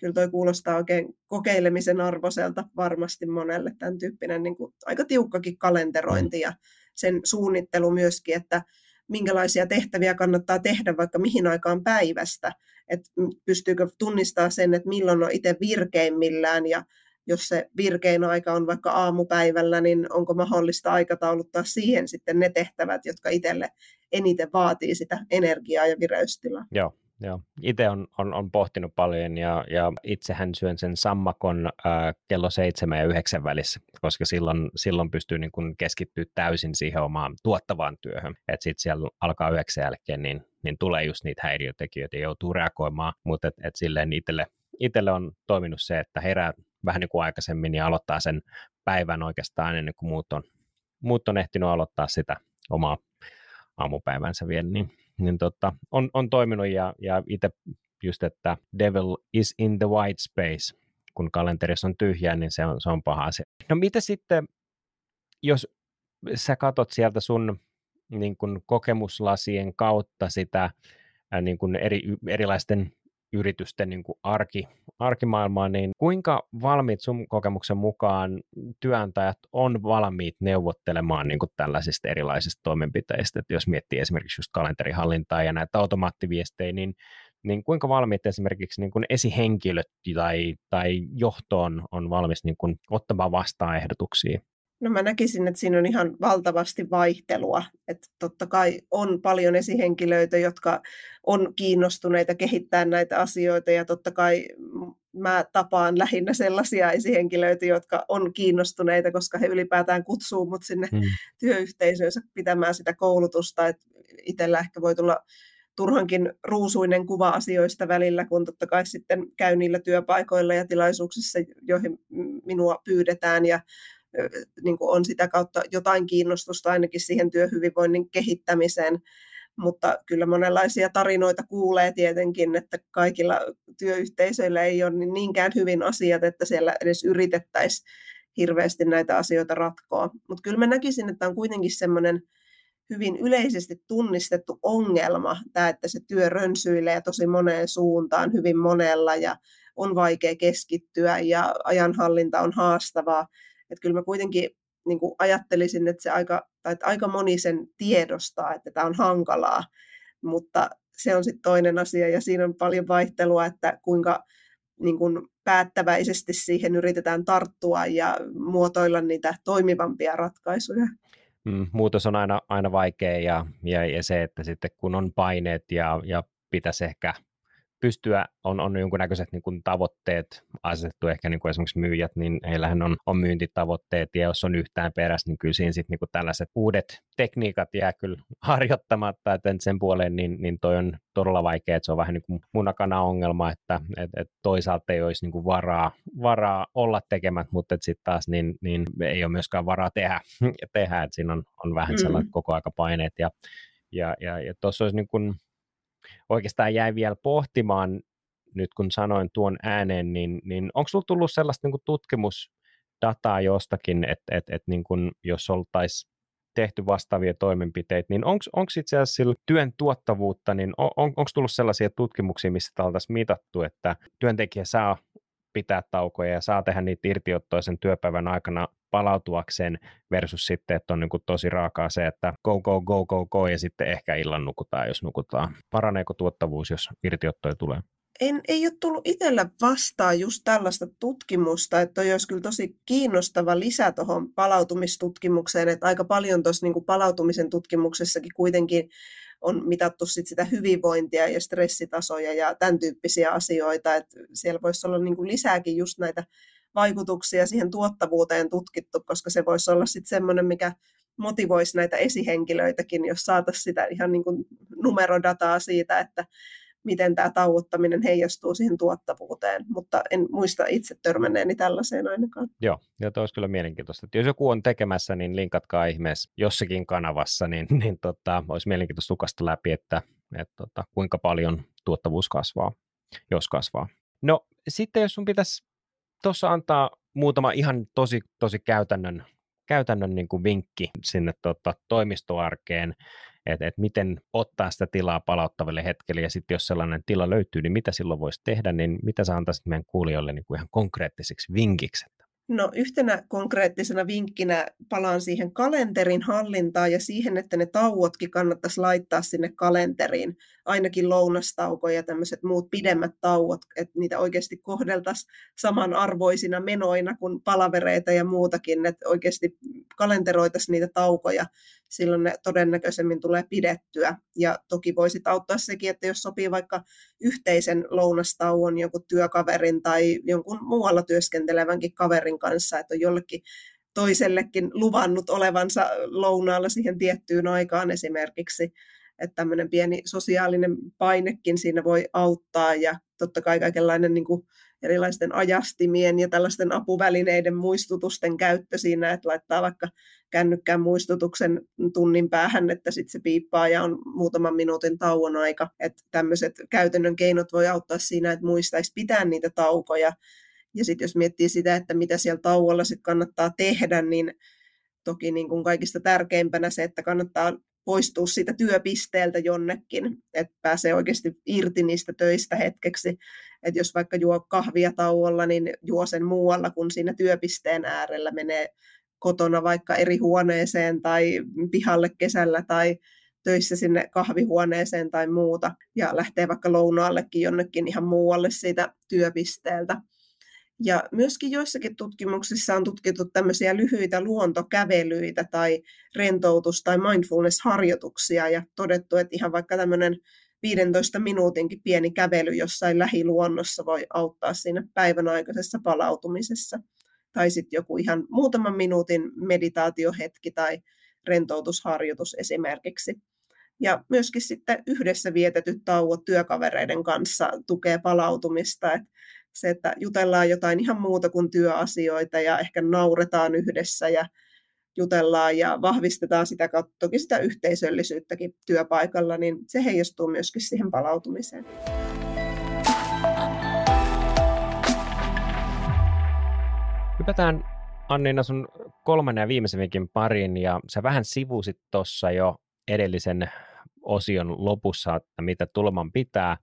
kyllä toi kuulostaa oikein kokeilemisen arvoiselta varmasti monelle tämän tyyppinen niin kuin aika tiukkakin kalenterointi ja sen suunnittelu myöskin, että minkälaisia tehtäviä kannattaa tehdä vaikka mihin aikaan päivästä, että pystyykö tunnistaa sen, että milloin on itse virkeimmillään ja jos se virkein aika on vaikka aamupäivällä, niin onko mahdollista aikatauluttaa siihen sitten ne tehtävät, jotka itselle eniten vaatii sitä energiaa ja vireystilaa. Joo, Joo, itse on, on, on pohtinut paljon ja, ja itsehän syön sen sammakon äh, kello seitsemän ja yhdeksän välissä, koska silloin, silloin pystyy niin kun keskittyä täysin siihen omaan tuottavaan työhön. Että sitten siellä alkaa yhdeksän jälkeen, niin, niin tulee just niitä häiriötekijöitä ja joutuu reagoimaan, mutta et, et silleen itselle, itselle on toiminut se, että herää vähän niin kuin aikaisemmin ja aloittaa sen päivän oikeastaan ennen kuin muut on, muut on ehtinyt aloittaa sitä omaa aamupäivänsä vielä, niin niin tota, on, on toiminut ja, ja itse just, että devil is in the white space, kun kalenterissa on tyhjää, niin se on, se on paha asia. No mitä sitten, jos sä katot sieltä sun niin kun kokemuslasien kautta sitä niin kun eri, erilaisten yritysten niin kuin arki, arkimaailmaa, niin kuinka valmiit sun kokemuksen mukaan työnantajat on valmiit neuvottelemaan niin kuin tällaisista erilaisista toimenpiteistä, että jos miettii esimerkiksi just kalenterihallintaa ja näitä automaattiviestejä, niin, niin kuinka valmiit esimerkiksi niin kuin esihenkilöt tai, tai johtoon on valmis niin kuin ottamaan vastaan ehdotuksia? No mä näkisin, että siinä on ihan valtavasti vaihtelua. Että totta kai on paljon esihenkilöitä, jotka on kiinnostuneita kehittää näitä asioita ja totta kai mä tapaan lähinnä sellaisia esihenkilöitä, jotka on kiinnostuneita, koska he ylipäätään kutsuu mut sinne mm. työyhteisöönsä pitämään sitä koulutusta, että itsellä ehkä voi tulla turhankin ruusuinen kuva asioista välillä, kun totta kai sitten käy niillä työpaikoilla ja tilaisuuksissa, joihin minua pyydetään ja niin kuin on sitä kautta jotain kiinnostusta ainakin siihen työhyvinvoinnin kehittämiseen, mutta kyllä monenlaisia tarinoita kuulee tietenkin, että kaikilla työyhteisöillä ei ole niin niinkään hyvin asiat, että siellä edes yritettäisiin hirveästi näitä asioita ratkoa. Mutta kyllä mä näkisin, että on kuitenkin semmoinen hyvin yleisesti tunnistettu ongelma, tämä, että se työ rönsyilee tosi moneen suuntaan, hyvin monella ja on vaikea keskittyä ja ajanhallinta on haastavaa. Että kyllä mä kuitenkin niin kuin ajattelisin, että, se aika, tai että aika moni sen tiedostaa, että tämä on hankalaa, mutta se on sitten toinen asia ja siinä on paljon vaihtelua, että kuinka niin kuin päättäväisesti siihen yritetään tarttua ja muotoilla niitä toimivampia ratkaisuja. Mm, muutos on aina, aina vaikea ja, ja, ja se, että sitten kun on paineet ja, ja pitäisi ehkä pystyä, on, on jonkunnäköiset niin kuin tavoitteet asetettu, ehkä niin kuin esimerkiksi myyjät, niin heillähän on, on myyntitavoitteet, ja jos on yhtään perässä, niin kyllä siinä sitten niin kuin tällaiset uudet tekniikat jää kyllä harjoittamatta, että sen puoleen niin, niin toi on todella vaikea, että se on vähän niin kuin munakana ongelma, että et, et toisaalta ei olisi niin kuin varaa, varaa olla tekemät, mutta sitten taas niin, niin ei ole myöskään varaa tehdä, tehdä että siinä on, on vähän sellainen mm. koko aika paineet, ja ja, ja, ja tuossa olisi niin kuin, oikeastaan jäi vielä pohtimaan, nyt kun sanoin tuon ääneen, niin, niin onko sinulla tullut sellaista niin tutkimusdataa jostakin, että et, et, niin kuin, jos oltaisiin tehty vastaavia toimenpiteitä, niin onko itse asiassa sillä työn tuottavuutta, niin on, onko tullut sellaisia tutkimuksia, missä oltaisiin mitattu, että työntekijä saa pitää taukoja ja saa tehdä niitä irtiottoja sen työpäivän aikana palautuakseen versus sitten, että on niin tosi raakaa se, että go, go, go, go, go ja sitten ehkä illan nukutaan, jos nukutaan. Paraneeko tuottavuus, jos irtiottoja tulee? En, ei ole tullut itsellä vastaan just tällaista tutkimusta, että toi olisi kyllä tosi kiinnostava lisä tuohon palautumistutkimukseen, että aika paljon tuossa niin palautumisen tutkimuksessakin kuitenkin on mitattu sit sitä hyvinvointia ja stressitasoja ja tämän tyyppisiä asioita, että siellä voisi olla niin kuin lisääkin just näitä vaikutuksia siihen tuottavuuteen tutkittu, koska se voisi olla sitten semmoinen, mikä motivoisi näitä esihenkilöitäkin, jos saataisiin sitä ihan niin numerodataa siitä, että miten tämä tauottaminen heijastuu siihen tuottavuuteen, mutta en muista itse törmänneeni tällaiseen ainakaan. Joo, ja olisi kyllä mielenkiintoista. Että jos joku on tekemässä, niin linkatkaa ihmeessä jossakin kanavassa, niin, niin tota, olisi mielenkiintoista tukasta läpi, että, että tota, kuinka paljon tuottavuus kasvaa, jos kasvaa. No sitten jos sun pitäisi tuossa antaa muutama ihan tosi, tosi käytännön, käytännön niin kuin vinkki sinne tota, toimistoarkeen, että et miten ottaa sitä tilaa palauttaville hetkelle, ja sitten jos sellainen tila löytyy, niin mitä silloin voisi tehdä, niin mitä sä antaisit meidän kuulijoille niin kuin ihan konkreettiseksi vinkiksi? No yhtenä konkreettisena vinkkinä palaan siihen kalenterin hallintaan ja siihen, että ne tauotkin kannattaisi laittaa sinne kalenteriin, ainakin lounastauko ja tämmöiset muut pidemmät tauot, että niitä oikeasti kohdeltaisiin samanarvoisina menoina kuin palavereita ja muutakin, että oikeasti kalenteroitaisiin niitä taukoja silloin ne todennäköisemmin tulee pidettyä. Ja toki voisi auttaa sekin, että jos sopii vaikka yhteisen lounastauon jonkun työkaverin tai jonkun muualla työskentelevänkin kaverin kanssa, että on jollekin toisellekin luvannut olevansa lounaalla siihen tiettyyn aikaan esimerkiksi, että tämmöinen pieni sosiaalinen painekin siinä voi auttaa ja totta kai kaikenlainen niin kuin erilaisten ajastimien ja tällaisten apuvälineiden muistutusten käyttö siinä, että laittaa vaikka kännykkään muistutuksen tunnin päähän, että sitten se piippaa ja on muutaman minuutin tauon aika. Että tämmöiset käytännön keinot voi auttaa siinä, että muistaisi pitää niitä taukoja. Ja sitten jos miettii sitä, että mitä siellä tauolla sitten kannattaa tehdä, niin toki niin kuin kaikista tärkeimpänä se, että kannattaa poistua siitä työpisteeltä jonnekin, että pääsee oikeasti irti niistä töistä hetkeksi. Että jos vaikka juo kahvia tauolla, niin juo sen muualla kuin siinä työpisteen äärellä menee kotona vaikka eri huoneeseen tai pihalle kesällä tai töissä sinne kahvihuoneeseen tai muuta ja lähtee vaikka lounaallekin jonnekin ihan muualle siitä työpisteeltä. Ja myöskin joissakin tutkimuksissa on tutkittu tämmöisiä lyhyitä luontokävelyitä tai rentoutus- tai mindfulness-harjoituksia ja todettu, että ihan vaikka tämmöinen 15 minuutinkin pieni kävely jossain lähiluonnossa voi auttaa siinä päivän aikaisessa palautumisessa. Tai sitten joku ihan muutaman minuutin meditaatiohetki tai rentoutusharjoitus esimerkiksi. Ja myöskin sitten yhdessä vietetyt tauot työkavereiden kanssa tukee palautumista. Et se, että jutellaan jotain ihan muuta kuin työasioita ja ehkä nauretaan yhdessä ja jutellaan ja vahvistetaan sitä kautta toki sitä yhteisöllisyyttäkin työpaikalla, niin se heijastuu myöskin siihen palautumiseen. Hypätään Anniina sun kolmannen ja viimeisen vinkin pariin, ja sä vähän sivusit tuossa jo edellisen osion lopussa, että mitä tuleman pitää,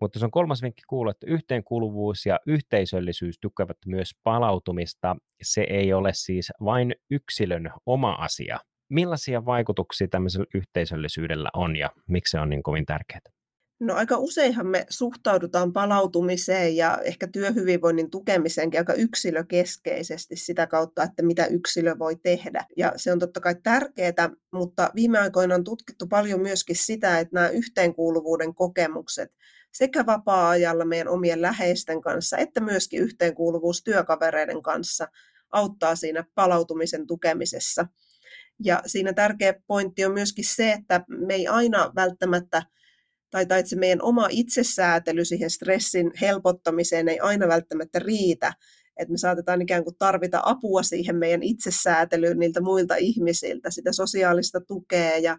mutta se on kolmas vinkki kuuluu, että yhteenkuuluvuus ja yhteisöllisyys tukevat myös palautumista. Se ei ole siis vain yksilön oma asia. Millaisia vaikutuksia tämmöisellä yhteisöllisyydellä on ja miksi se on niin kovin tärkeää? No aika useinhan me suhtaudutaan palautumiseen ja ehkä työhyvinvoinnin tukemiseenkin aika yksilökeskeisesti sitä kautta, että mitä yksilö voi tehdä. Ja se on totta kai tärkeää, mutta viime aikoina on tutkittu paljon myöskin sitä, että nämä yhteenkuuluvuuden kokemukset sekä vapaa-ajalla meidän omien läheisten kanssa, että myöskin yhteenkuuluvuus työkavereiden kanssa auttaa siinä palautumisen tukemisessa. Ja siinä tärkeä pointti on myöskin se, että me ei aina välttämättä – tai, tai että se meidän oma itsesäätely siihen stressin helpottamiseen ei aina välttämättä riitä, että me saatetaan ikään kuin tarvita apua siihen meidän itsesäätelyyn niiltä muilta ihmisiltä, sitä sosiaalista tukea ja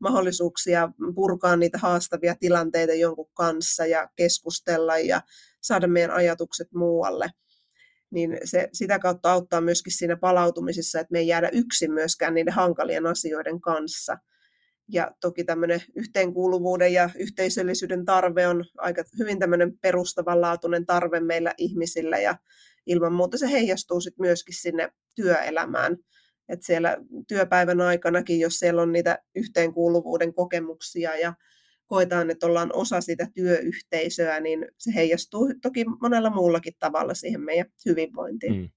mahdollisuuksia purkaa niitä haastavia tilanteita jonkun kanssa ja keskustella ja saada meidän ajatukset muualle. Niin se sitä kautta auttaa myöskin siinä palautumisessa, että me ei jäädä yksin myöskään niiden hankalien asioiden kanssa – ja toki tämmöinen yhteenkuuluvuuden ja yhteisöllisyyden tarve on aika hyvin tämmöinen perustavanlaatuinen tarve meillä ihmisillä ja ilman muuta se heijastuu sitten myöskin sinne työelämään. että siellä työpäivän aikanakin, jos siellä on niitä yhteenkuuluvuuden kokemuksia ja koetaan, että ollaan osa sitä työyhteisöä, niin se heijastuu toki monella muullakin tavalla siihen meidän hyvinvointiin. Mm.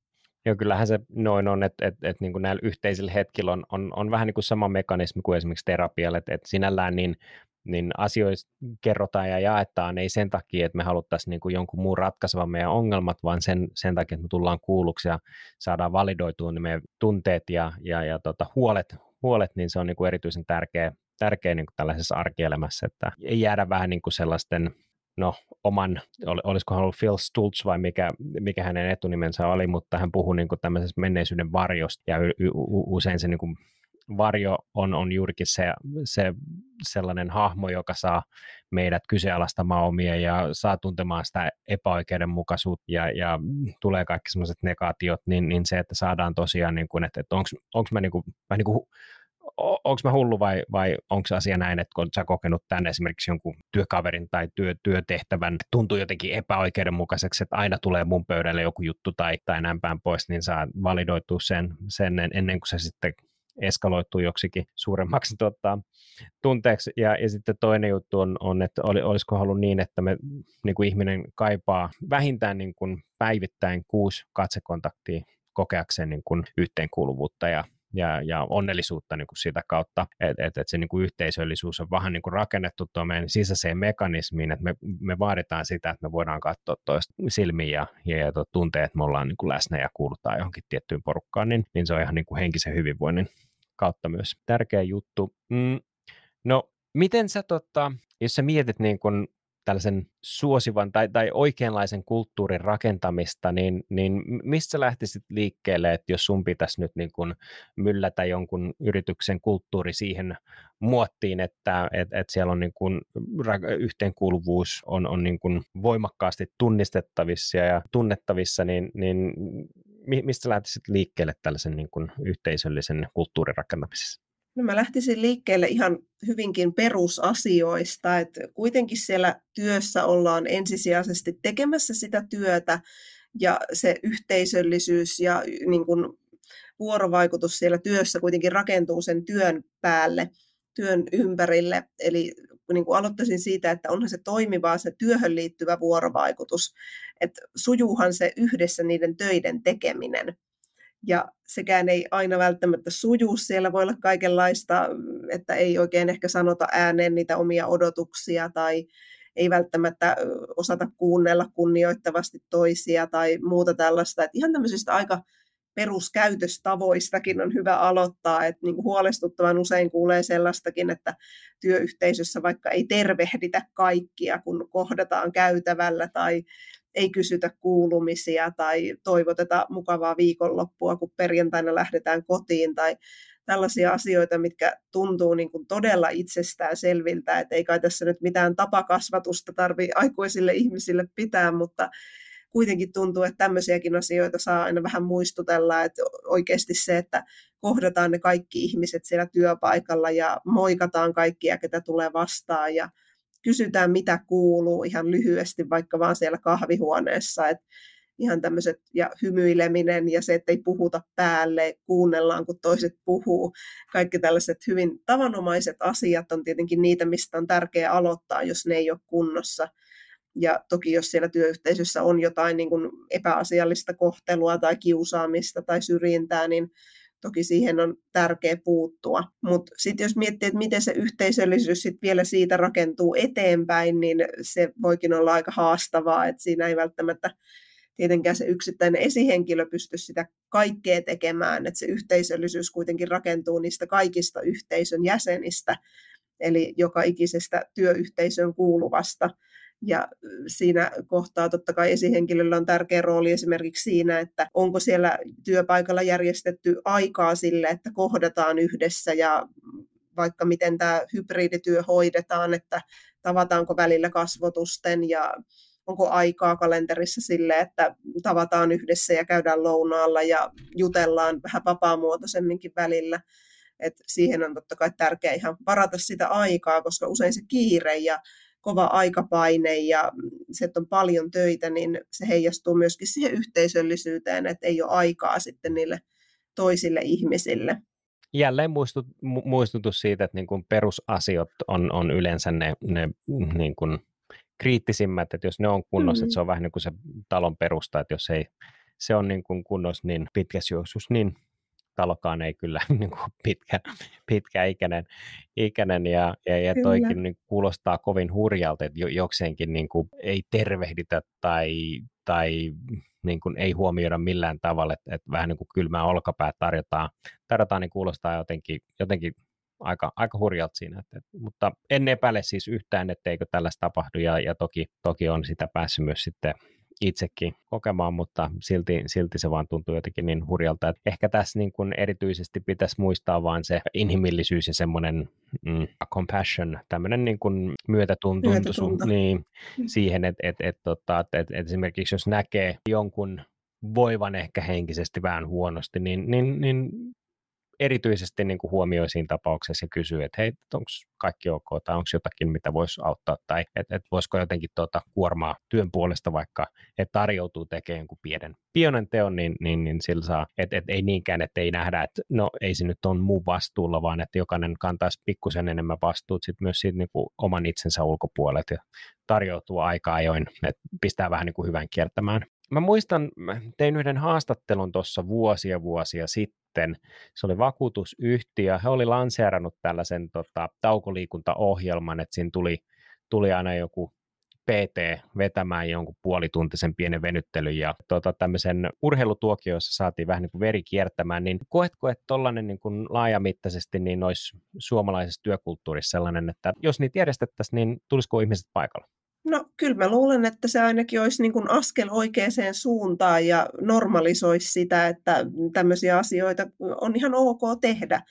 Joo, kyllähän se noin on, että, että, että niin kuin näillä yhteisillä hetkillä on, on, on vähän niin kuin sama mekanismi kuin esimerkiksi terapialle, että, että sinällään niin, niin asioista kerrotaan ja jaetaan, ei sen takia, että me haluttaisiin niin kuin jonkun muun ratkaisevan meidän ongelmat, vaan sen, sen takia, että me tullaan kuulluksi ja saadaan validoitua ne meidän tunteet ja, ja, ja tota, huolet, huolet, niin se on niin kuin erityisen tärkeä, tärkeä niin kuin tällaisessa arkielämässä, että ei jäädä vähän niin kuin sellaisten no, oman, olisiko hän ollut Phil Stultz vai mikä, mikä hänen etunimensä oli, mutta hän puhui niin kuin tämmöisestä menneisyyden varjosta, ja y- y- usein se niin kuin varjo on, on juurikin se, se sellainen hahmo, joka saa meidät kyseenalaistamaan omia ja saa tuntemaan sitä epäoikeudenmukaisuutta ja, ja tulee kaikki semmoiset negaatiot, niin, niin se, että saadaan tosiaan, niin kuin, että, että onko mä, niin kuin, mä niin kuin onko mä hullu vai, vai onko asia näin, että kun sä kokenut tänne esimerkiksi jonkun työkaverin tai työ, työtehtävän, tuntuu jotenkin epäoikeudenmukaiseksi, että aina tulee mun pöydälle joku juttu tai, tai näin päin pois, niin saa validoitua sen, sen ennen kuin se sitten eskaloituu joksikin suuremmaksi tota, tunteeksi. Ja, ja sitten toinen juttu on, on että oli, olisiko halunnut niin, että me, niin kuin ihminen kaipaa vähintään niin kuin päivittäin kuusi katsekontaktia kokeakseen niin kuin yhteenkuuluvuutta ja ja, ja onnellisuutta niin kuin sitä kautta, että et, et se niin kuin yhteisöllisyys on vähän niin kuin rakennettu tuo meidän sisäiseen mekanismiin, että me, me vaaditaan sitä, että me voidaan katsoa toista silmiin ja, ja, ja tuntea, että me ollaan niin kuin läsnä ja kuulutaan johonkin tiettyyn porukkaan, niin, niin se on ihan niin kuin henkisen hyvinvoinnin kautta myös tärkeä juttu. Mm, no, miten sä, tota, jos sä mietit niin kuin tällaisen suosivan tai, tai oikeanlaisen kulttuurin rakentamista, niin, niin mistä lähtisit liikkeelle, että jos sun pitäisi nyt niin kuin myllätä jonkun yrityksen kulttuuri siihen muottiin, että et, et siellä on niin kuin yhteenkuuluvuus on, on niin kuin voimakkaasti tunnistettavissa ja tunnettavissa, niin, niin mistä lähtisit liikkeelle tällaisen niin kuin yhteisöllisen kulttuurin rakentamisessa? No mä lähtisin liikkeelle ihan hyvinkin perusasioista, että kuitenkin siellä työssä ollaan ensisijaisesti tekemässä sitä työtä ja se yhteisöllisyys ja niin kuin vuorovaikutus siellä työssä kuitenkin rakentuu sen työn päälle, työn ympärille. Eli niin kuin aloittaisin siitä, että onhan se toimivaa se työhön liittyvä vuorovaikutus, että sujuuhan se yhdessä niiden töiden tekeminen ja sekään ei aina välttämättä suju. Siellä voi olla kaikenlaista, että ei oikein ehkä sanota ääneen niitä omia odotuksia tai ei välttämättä osata kuunnella kunnioittavasti toisia tai muuta tällaista. Että ihan tämmöisistä aika peruskäytöstavoistakin on hyvä aloittaa, että niin kuin huolestuttavan usein kuulee sellaistakin, että työyhteisössä vaikka ei tervehditä kaikkia, kun kohdataan käytävällä tai ei kysytä kuulumisia tai toivoteta mukavaa viikonloppua, kun perjantaina lähdetään kotiin tai tällaisia asioita, mitkä tuntuu niin kuin todella itsestään selviltä, että ei kai tässä nyt mitään tapakasvatusta tarvitse aikuisille ihmisille pitää, mutta kuitenkin tuntuu, että tämmöisiäkin asioita saa aina vähän muistutella, että oikeasti se, että kohdataan ne kaikki ihmiset siellä työpaikalla ja moikataan kaikkia, ketä tulee vastaan ja kysytään, mitä kuuluu ihan lyhyesti, vaikka vaan siellä kahvihuoneessa, että ihan tämmöiset, ja hymyileminen ja se, että ei puhuta päälle, kuunnellaan, kun toiset puhuu. Kaikki tällaiset hyvin tavanomaiset asiat on tietenkin niitä, mistä on tärkeää aloittaa, jos ne ei ole kunnossa. Ja toki jos siellä työyhteisössä on jotain niin kuin epäasiallista kohtelua tai kiusaamista tai syrjintää, niin toki siihen on tärkeä puuttua. Mutta sitten jos miettii, että miten se yhteisöllisyys sit vielä siitä rakentuu eteenpäin, niin se voikin olla aika haastavaa, että siinä ei välttämättä tietenkään se yksittäinen esihenkilö pysty sitä kaikkea tekemään, että se yhteisöllisyys kuitenkin rakentuu niistä kaikista yhteisön jäsenistä, eli joka ikisestä työyhteisön kuuluvasta. Ja siinä kohtaa totta kai esihenkilöllä on tärkeä rooli esimerkiksi siinä, että onko siellä työpaikalla järjestetty aikaa sille, että kohdataan yhdessä ja vaikka miten tämä hybridityö hoidetaan, että tavataanko välillä kasvotusten ja onko aikaa kalenterissa sille, että tavataan yhdessä ja käydään lounaalla ja jutellaan vähän vapaamuotoisemminkin välillä. Et siihen on totta kai tärkeää ihan varata sitä aikaa, koska usein se kiire ja kova aikapaine ja se, että on paljon töitä, niin se heijastuu myöskin siihen yhteisöllisyyteen, että ei ole aikaa sitten niille toisille ihmisille. Jälleen muistut, muistutus siitä, että niin kuin perusasiat on, on yleensä ne, ne niin kuin kriittisimmät, että jos ne on kunnossa, mm-hmm. että se on vähän niin kuin se talon perusta, että jos ei se on niin kuin kunnossa, niin pitkässä juoksussa, niin talokaan ei kyllä niin kuin pitkä, pitkäikäinen ikäinen ja, ja, ja toikin niin kuulostaa kovin hurjalta, että jokseenkin niin kuin ei tervehditä tai, tai niin kuin ei huomioida millään tavalla, että, että vähän niin kuin kylmää olkapää tarjotaan, tarjotaan niin kuulostaa jotenkin, jotenkin aika, aika hurjalta siinä. Että, mutta en epäile siis yhtään, etteikö tällaista tapahdu ja, ja toki, toki on sitä päässyt myös sitten itsekin kokemaan, mutta silti, silti se vaan tuntuu jotenkin niin hurjalta, että ehkä tässä niin kuin erityisesti pitäisi muistaa vaan se inhimillisyys ja semmoinen mm, compassion, tämmöinen niin kuin myötätunto, myötätunto. Niin, mm. siihen, että et, et, tota, et, et, et esimerkiksi jos näkee jonkun voivan ehkä henkisesti vähän huonosti, niin, niin, niin erityisesti niin kuin huomioi siinä tapauksessa ja kysyy, että hei, onko kaikki ok, tai onko jotakin, mitä voisi auttaa, tai että et voisiko jotenkin tuota kuormaa työn puolesta vaikka, että tarjoutuu tekemään jonkun pienen, pienen teon, niin, niin, niin sillä saa, että et ei niinkään, että ei nähdä, että no ei se nyt ole muu vastuulla, vaan että jokainen kantaisi pikkusen enemmän vastuut sitten myös siitä niin kuin oman itsensä ulkopuolelta ja tarjoutuu aika ajoin, että pistää vähän niin kuin hyvän kiertämään. Mä muistan, tein yhden haastattelun tuossa vuosia vuosia sitten, sitten, se oli vakuutusyhtiö, he oli lanseerannut tällaisen tota, taukoliikuntaohjelman, että siinä tuli, tuli aina joku PT vetämään jonkun puolituntisen pienen venyttelyn ja tota, tämmöisen urheilutuokio, jossa saatiin vähän niin kuin veri kiertämään, niin koetko, että tollainen niin kuin laajamittaisesti niin olisi suomalaisessa työkulttuurissa sellainen, että jos niitä järjestettäisiin, niin tulisiko ihmiset paikalla? No kyllä mä luulen, että se ainakin olisi niin kuin askel oikeaan suuntaan ja normalisoisi sitä, että tämmöisiä asioita on ihan ok tehdä.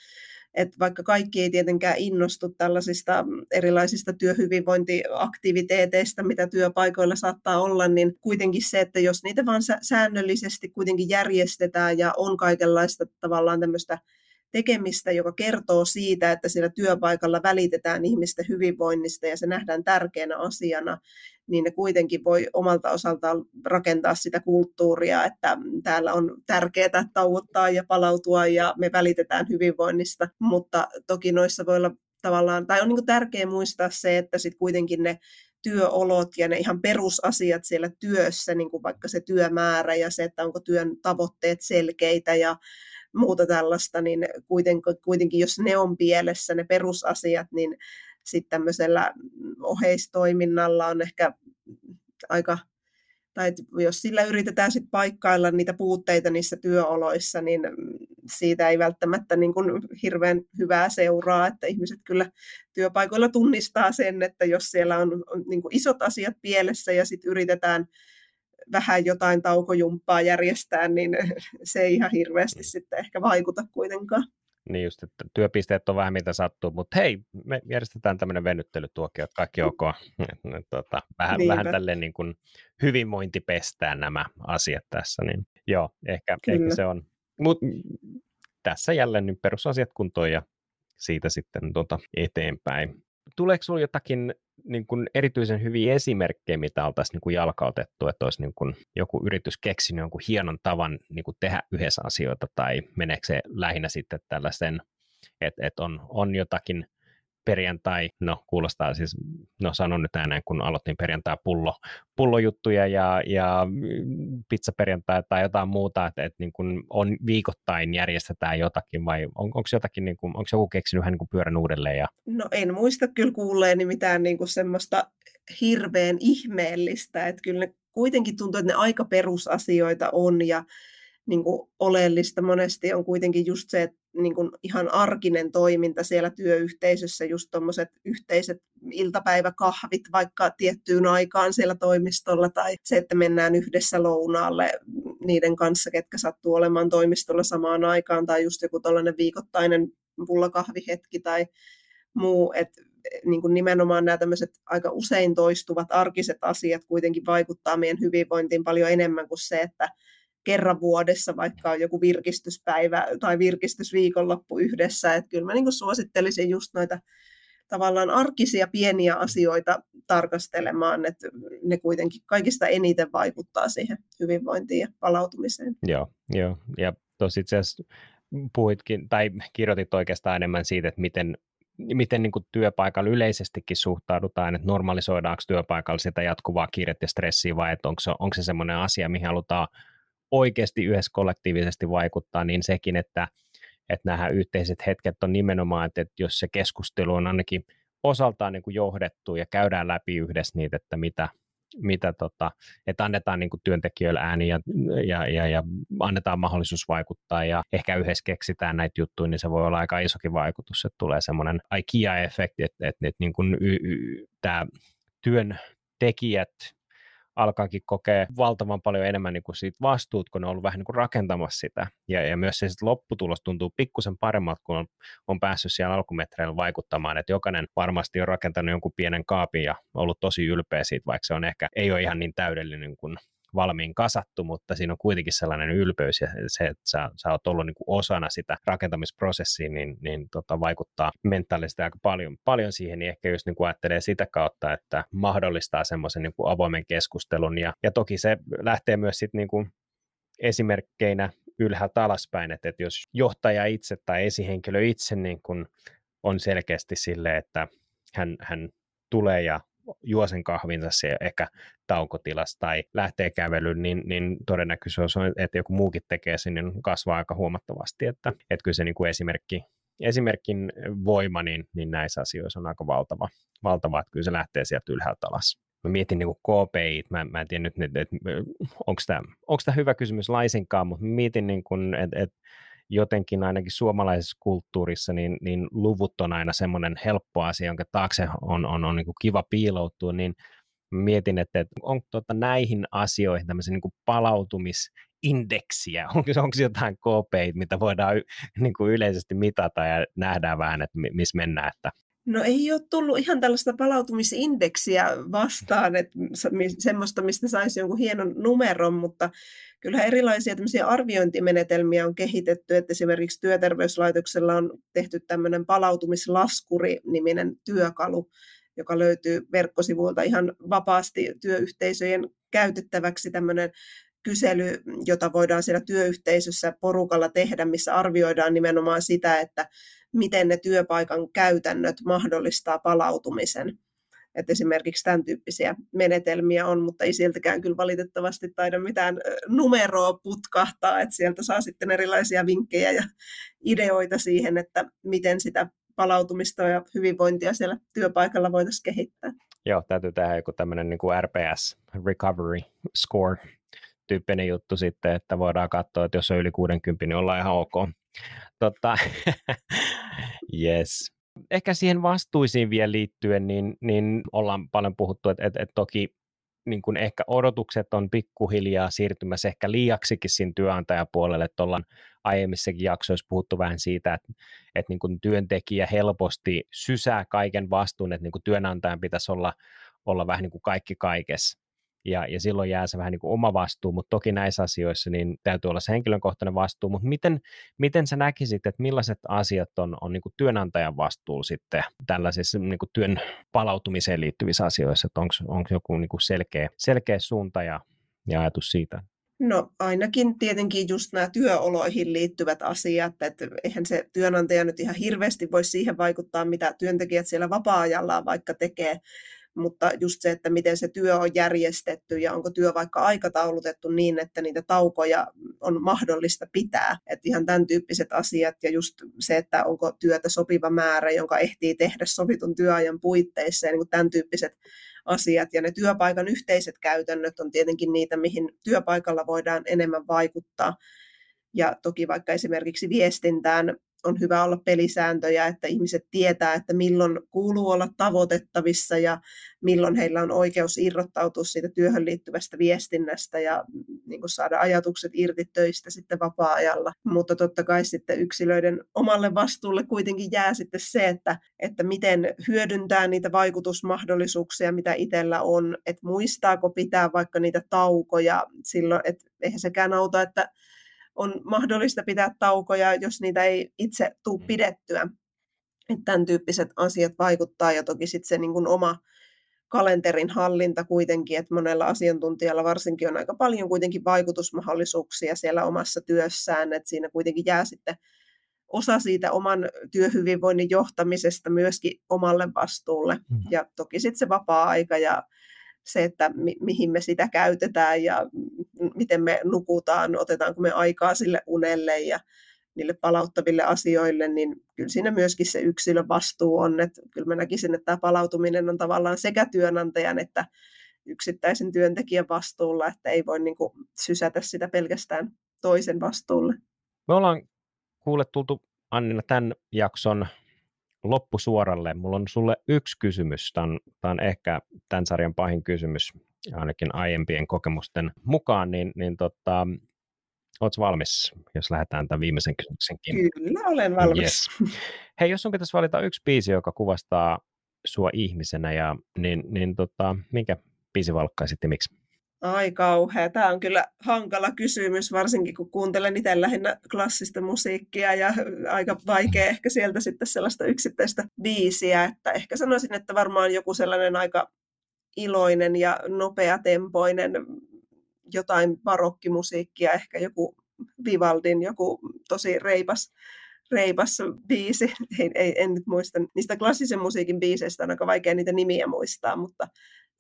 Et vaikka kaikki ei tietenkään innostu tällaisista erilaisista työhyvinvointiaktiviteeteista, mitä työpaikoilla saattaa olla, niin kuitenkin se, että jos niitä vaan säännöllisesti kuitenkin järjestetään ja on kaikenlaista tavallaan tämmöistä tekemistä, joka kertoo siitä, että siellä työpaikalla välitetään ihmisten hyvinvoinnista ja se nähdään tärkeänä asiana, niin ne kuitenkin voi omalta osaltaan rakentaa sitä kulttuuria, että täällä on tärkeää tauottaa ja palautua ja me välitetään hyvinvoinnista, mutta toki noissa voi olla tavallaan, tai on niin tärkeää muistaa se, että sitten kuitenkin ne työolot ja ne ihan perusasiat siellä työssä, niin kuin vaikka se työmäärä ja se, että onko työn tavoitteet selkeitä ja muuta tällaista, niin kuitenkin, kuitenkin jos ne on pielessä, ne perusasiat, niin sitten tämmöisellä oheistoiminnalla on ehkä aika tai jos sillä yritetään sit paikkailla niitä puutteita niissä työoloissa, niin siitä ei välttämättä niin kuin hirveän hyvää seuraa, että ihmiset kyllä työpaikoilla tunnistaa sen, että jos siellä on, niin kuin isot asiat pielessä ja sitten yritetään vähän jotain taukojumppaa järjestää, niin se ei ihan hirveästi mm. sitten ehkä vaikuta kuitenkaan. Niin just, että työpisteet on vähän mitä sattuu, mutta hei, me järjestetään tämmöinen venyttelytuokio, että kaikki ok. tota, vähän, vähän tälleen niin kuin hyvinvointipestään nämä asiat tässä, niin joo, ehkä, ehkä se on. Mutta tässä jälleen nyt perusasiat kuntoon ja siitä sitten tota eteenpäin. Tuleeko sinulla jotakin niin kuin erityisen hyviä esimerkkejä, mitä oltaisiin niin kuin jalkautettu, että olisi niin kuin joku yritys keksinyt jonkun hienon tavan niin kuin tehdä yhdessä asioita, tai meneekö se lähinnä sitten tällaisen, että, että on, on jotakin perjantai, no kuulostaa siis, no sanon nyt ääneen, kun aloitin perjantai pullo, pullojuttuja ja, ja pizzaperjantai tai jotain muuta, että, että niin kuin on viikoittain järjestetään jotakin vai on, onko jotakin, niin kuin, onko joku keksinyt vähän niin pyörän uudelleen? Ja... No en muista kyllä kuulleeni mitään niin kuin semmoista hirveän ihmeellistä, että kyllä ne kuitenkin tuntuu, että ne aika perusasioita on ja niin kuin oleellista monesti on kuitenkin just se, että niin kuin ihan arkinen toiminta siellä työyhteisössä, just tuommoiset yhteiset iltapäiväkahvit vaikka tiettyyn aikaan siellä toimistolla, tai se, että mennään yhdessä lounaalle niiden kanssa, ketkä sattuu olemaan toimistolla samaan aikaan, tai just joku tällainen viikoittainen pullakahvihetki tai muu, että niin kuin nimenomaan nämä tämmöiset aika usein toistuvat arkiset asiat kuitenkin vaikuttaa meidän hyvinvointiin paljon enemmän kuin se, että kerran vuodessa, vaikka on joku virkistyspäivä tai virkistysviikonloppu yhdessä. Että kyllä mä niin suosittelisin just noita tavallaan arkisia pieniä asioita tarkastelemaan, että ne kuitenkin kaikista eniten vaikuttaa siihen hyvinvointiin ja palautumiseen. Joo, joo. ja tuossa itse asiassa puhuitkin, tai kirjoitit oikeastaan enemmän siitä, että miten miten niin kuin työpaikalla yleisestikin suhtaudutaan, että normalisoidaanko työpaikalla sitä jatkuvaa kiirettä ja stressiä vai että onko se, onko se semmoinen asia, mihin halutaan oikeasti yhdessä kollektiivisesti vaikuttaa, niin sekin, että, että nämä yhteiset hetket on nimenomaan, että, että jos se keskustelu on ainakin osaltaan niin kuin johdettu ja käydään läpi yhdessä niitä, että mitä, mitä tota, että annetaan niin kuin työntekijöille ääni ja, ja, ja, ja, annetaan mahdollisuus vaikuttaa ja ehkä yhdessä keksitään näitä juttuja, niin se voi olla aika isokin vaikutus, että tulee semmoinen IKEA-efekti, että, että, että niin kuin y, y, tämä työntekijät alkaakin kokea valtavan paljon enemmän niin kuin siitä vastuut, kun ne on ollut vähän niin kuin rakentamassa sitä. Ja, ja myös se lopputulos tuntuu pikkusen paremmalta, kun on, on päässyt siellä alkumetreillä vaikuttamaan, että jokainen varmasti on rakentanut jonkun pienen kaapin ja ollut tosi ylpeä siitä, vaikka se on ehkä, ei ole ihan niin täydellinen kuin valmiin kasattu, mutta siinä on kuitenkin sellainen ylpeys ja se, että sä, sä oot ollut niin kuin osana sitä rakentamisprosessia, niin, niin tota, vaikuttaa mentaalisesti aika paljon, paljon siihen, niin ehkä just niin kuin ajattelee sitä kautta, että mahdollistaa semmoisen niin kuin avoimen keskustelun. Ja, ja toki se lähtee myös sitten niin kuin esimerkkeinä ylhäältä alaspäin, että, että jos johtaja itse tai esihenkilö itse niin kuin on selkeästi sille, että hän, hän tulee ja juo sen kahvinsa se ehkä taukotilassa tai lähtee kävelyyn, niin, niin todennäköisyys on, että joku muukin tekee sen, niin kasvaa aika huomattavasti, että, että kyllä se niin kuin esimerkki, esimerkin voima niin, niin näissä asioissa on aika valtava, valtava, että kyllä se lähtee sieltä ylhäältä alas. Mä mietin niin KPI, mä, mä en tiedä nyt, että, että onko tämä hyvä kysymys laisinkaan, mutta mietin, niin että, että jotenkin ainakin suomalaisessa kulttuurissa, niin, niin luvut on aina semmoinen helppo asia, jonka taakse on, on, on niin kuin kiva piiloutua, niin mietin, että, että onko tuota näihin asioihin tämmöisiä niin kuin palautumisindeksiä, onko, onko jotain KPI, mitä voidaan niin kuin yleisesti mitata ja nähdään vähän, että missä mennään, että? No ei ole tullut ihan tällaista palautumisindeksiä vastaan, että semmoista, mistä saisi jonkun hienon numeron, mutta kyllä erilaisia arviointimenetelmiä on kehitetty, että esimerkiksi työterveyslaitoksella on tehty tämmöinen palautumislaskuri-niminen työkalu, joka löytyy verkkosivuilta ihan vapaasti työyhteisöjen käytettäväksi tämmöinen kysely, jota voidaan siellä työyhteisössä porukalla tehdä, missä arvioidaan nimenomaan sitä, että miten ne työpaikan käytännöt mahdollistaa palautumisen. Että esimerkiksi tämän tyyppisiä menetelmiä on, mutta ei sieltäkään kyllä valitettavasti taida mitään numeroa putkahtaa, että sieltä saa sitten erilaisia vinkkejä ja ideoita siihen, että miten sitä palautumista ja hyvinvointia siellä työpaikalla voitaisiin kehittää. Joo, täytyy tehdä joku tämmöinen niin RPS, Recovery Score, tyyppinen juttu sitten, että voidaan katsoa, että jos on yli 60, niin ollaan ihan ok. Totta, yes. Ehkä siihen vastuisiin vielä liittyen, niin, niin ollaan paljon puhuttu, että, että, että toki niin kuin ehkä odotukset on pikkuhiljaa siirtymässä ehkä liiaksikin siinä työnantajapuolelle, että ollaan aiemmissakin jaksoissa puhuttu vähän siitä, että, että niin kuin työntekijä helposti sysää kaiken vastuun, että niin kuin työnantajan pitäisi olla, olla vähän niin kuin kaikki kaikessa ja, ja silloin jää se vähän niin kuin oma vastuu, mutta toki näissä asioissa niin täytyy olla se henkilökohtainen vastuu, mutta miten, miten sä näkisit, että millaiset asiat on, on niin kuin työnantajan vastuulla sitten tällaisissa niin kuin työn palautumiseen liittyvissä asioissa, että onko joku niin kuin selkeä, selkeä suunta ja, ja ajatus siitä? No ainakin tietenkin just nämä työoloihin liittyvät asiat, että eihän se työnantaja nyt ihan hirveästi voi siihen vaikuttaa, mitä työntekijät siellä vapaa-ajallaan vaikka tekee, mutta just se, että miten se työ on järjestetty ja onko työ vaikka aikataulutettu niin, että niitä taukoja on mahdollista pitää. Että ihan tämän tyyppiset asiat ja just se, että onko työtä sopiva määrä, jonka ehtii tehdä sovitun työajan puitteissa ja niin kuin tämän tyyppiset asiat. Ja ne työpaikan yhteiset käytännöt on tietenkin niitä, mihin työpaikalla voidaan enemmän vaikuttaa. Ja toki vaikka esimerkiksi viestintään on hyvä olla pelisääntöjä, että ihmiset tietää, että milloin kuuluu olla tavoitettavissa ja milloin heillä on oikeus irrottautua siitä työhön liittyvästä viestinnästä ja niin kuin saada ajatukset irti töistä sitten vapaa-ajalla. Mutta totta kai sitten yksilöiden omalle vastuulle kuitenkin jää sitten se, että, että miten hyödyntää niitä vaikutusmahdollisuuksia, mitä itsellä on, että muistaako pitää vaikka niitä taukoja silloin, että eihän sekään auta, että on mahdollista pitää taukoja, jos niitä ei itse tule mm. pidettyä. Että tämän tyyppiset asiat vaikuttaa ja toki sitten se niin kuin oma kalenterin hallinta kuitenkin, että monella asiantuntijalla varsinkin on aika paljon kuitenkin vaikutusmahdollisuuksia siellä omassa työssään, että siinä kuitenkin jää sitten osa siitä oman työhyvinvoinnin johtamisesta myöskin omalle vastuulle. Mm. Ja toki sitten se vapaa-aika ja se, että mi- mihin me sitä käytetään ja miten me nukutaan, otetaanko me aikaa sille unelle ja niille palauttaville asioille, niin kyllä siinä myöskin se yksilön vastuu on. Että kyllä mä näkisin, että tämä palautuminen on tavallaan sekä työnantajan että yksittäisen työntekijän vastuulla, että ei voi niin kuin sysätä sitä pelkästään toisen vastuulle. Me ollaan kuullut tultu Annina tämän jakson loppusuoralle. Mulla on sulle yksi kysymys. Tämä on, tämä on ehkä tämän sarjan pahin kysymys, ainakin aiempien kokemusten mukaan, niin, niin tota, Oletko valmis, jos lähdetään tämän viimeisen kysymyksen Kyllä, olen valmis. Yes. Hei, jos sun pitäisi valita yksi biisi, joka kuvastaa sua ihmisenä, ja, niin, niin tota, minkä biisi valkkaisit ja miksi? Ai kauhea. Tämä on kyllä hankala kysymys, varsinkin kun kuuntelen itse lähinnä klassista musiikkia ja aika vaikea ehkä sieltä sitten sellaista yksittäistä biisiä. Että ehkä sanoisin, että varmaan joku sellainen aika iloinen ja nopeatempoinen jotain barokkimusiikkia, ehkä joku Vivaldin joku tosi reipas, reipas biisi. Ei, ei, en nyt muista niistä klassisen musiikin biiseistä, on aika vaikea niitä nimiä muistaa, mutta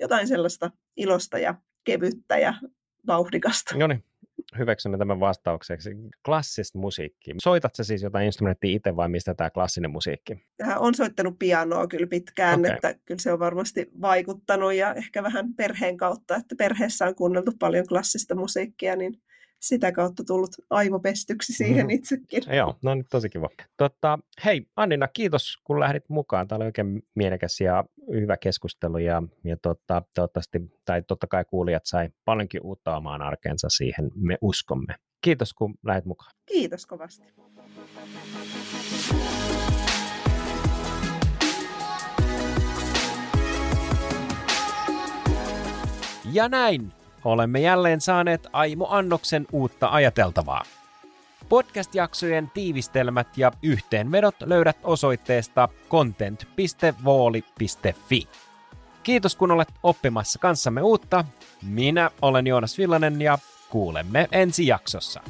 jotain sellaista ilosta ja kevyttä ja vauhdikasta. No niin, hyväksymme tämän vastaukseksi. Klassista musiikki. Soitat sä siis jotain instrumenttia itse vai mistä tämä klassinen musiikki? Tähän on soittanut pianoa kyllä pitkään, okay. että kyllä se on varmasti vaikuttanut ja ehkä vähän perheen kautta, että perheessä on kuunneltu paljon klassista musiikkia, niin sitä kautta tullut aivopestyksi siihen mm. itsekin. Joo, no niin tosi kiva. Totta, hei Annina, kiitos kun lähdit mukaan. Tämä oli oikein mielekäs ja hyvä keskustelu ja, ja totta, toivottavasti, tai totta kai kuulijat sai paljonkin uutta omaan arkeensa siihen, me uskomme. Kiitos kun lähdit mukaan. Kiitos kovasti. Ja näin olemme jälleen saaneet Aimo Annoksen uutta ajateltavaa. Podcast-jaksojen tiivistelmät ja yhteenvedot löydät osoitteesta content.vooli.fi. Kiitos kun olet oppimassa kanssamme uutta. Minä olen Joonas Villanen ja kuulemme ensi jaksossa.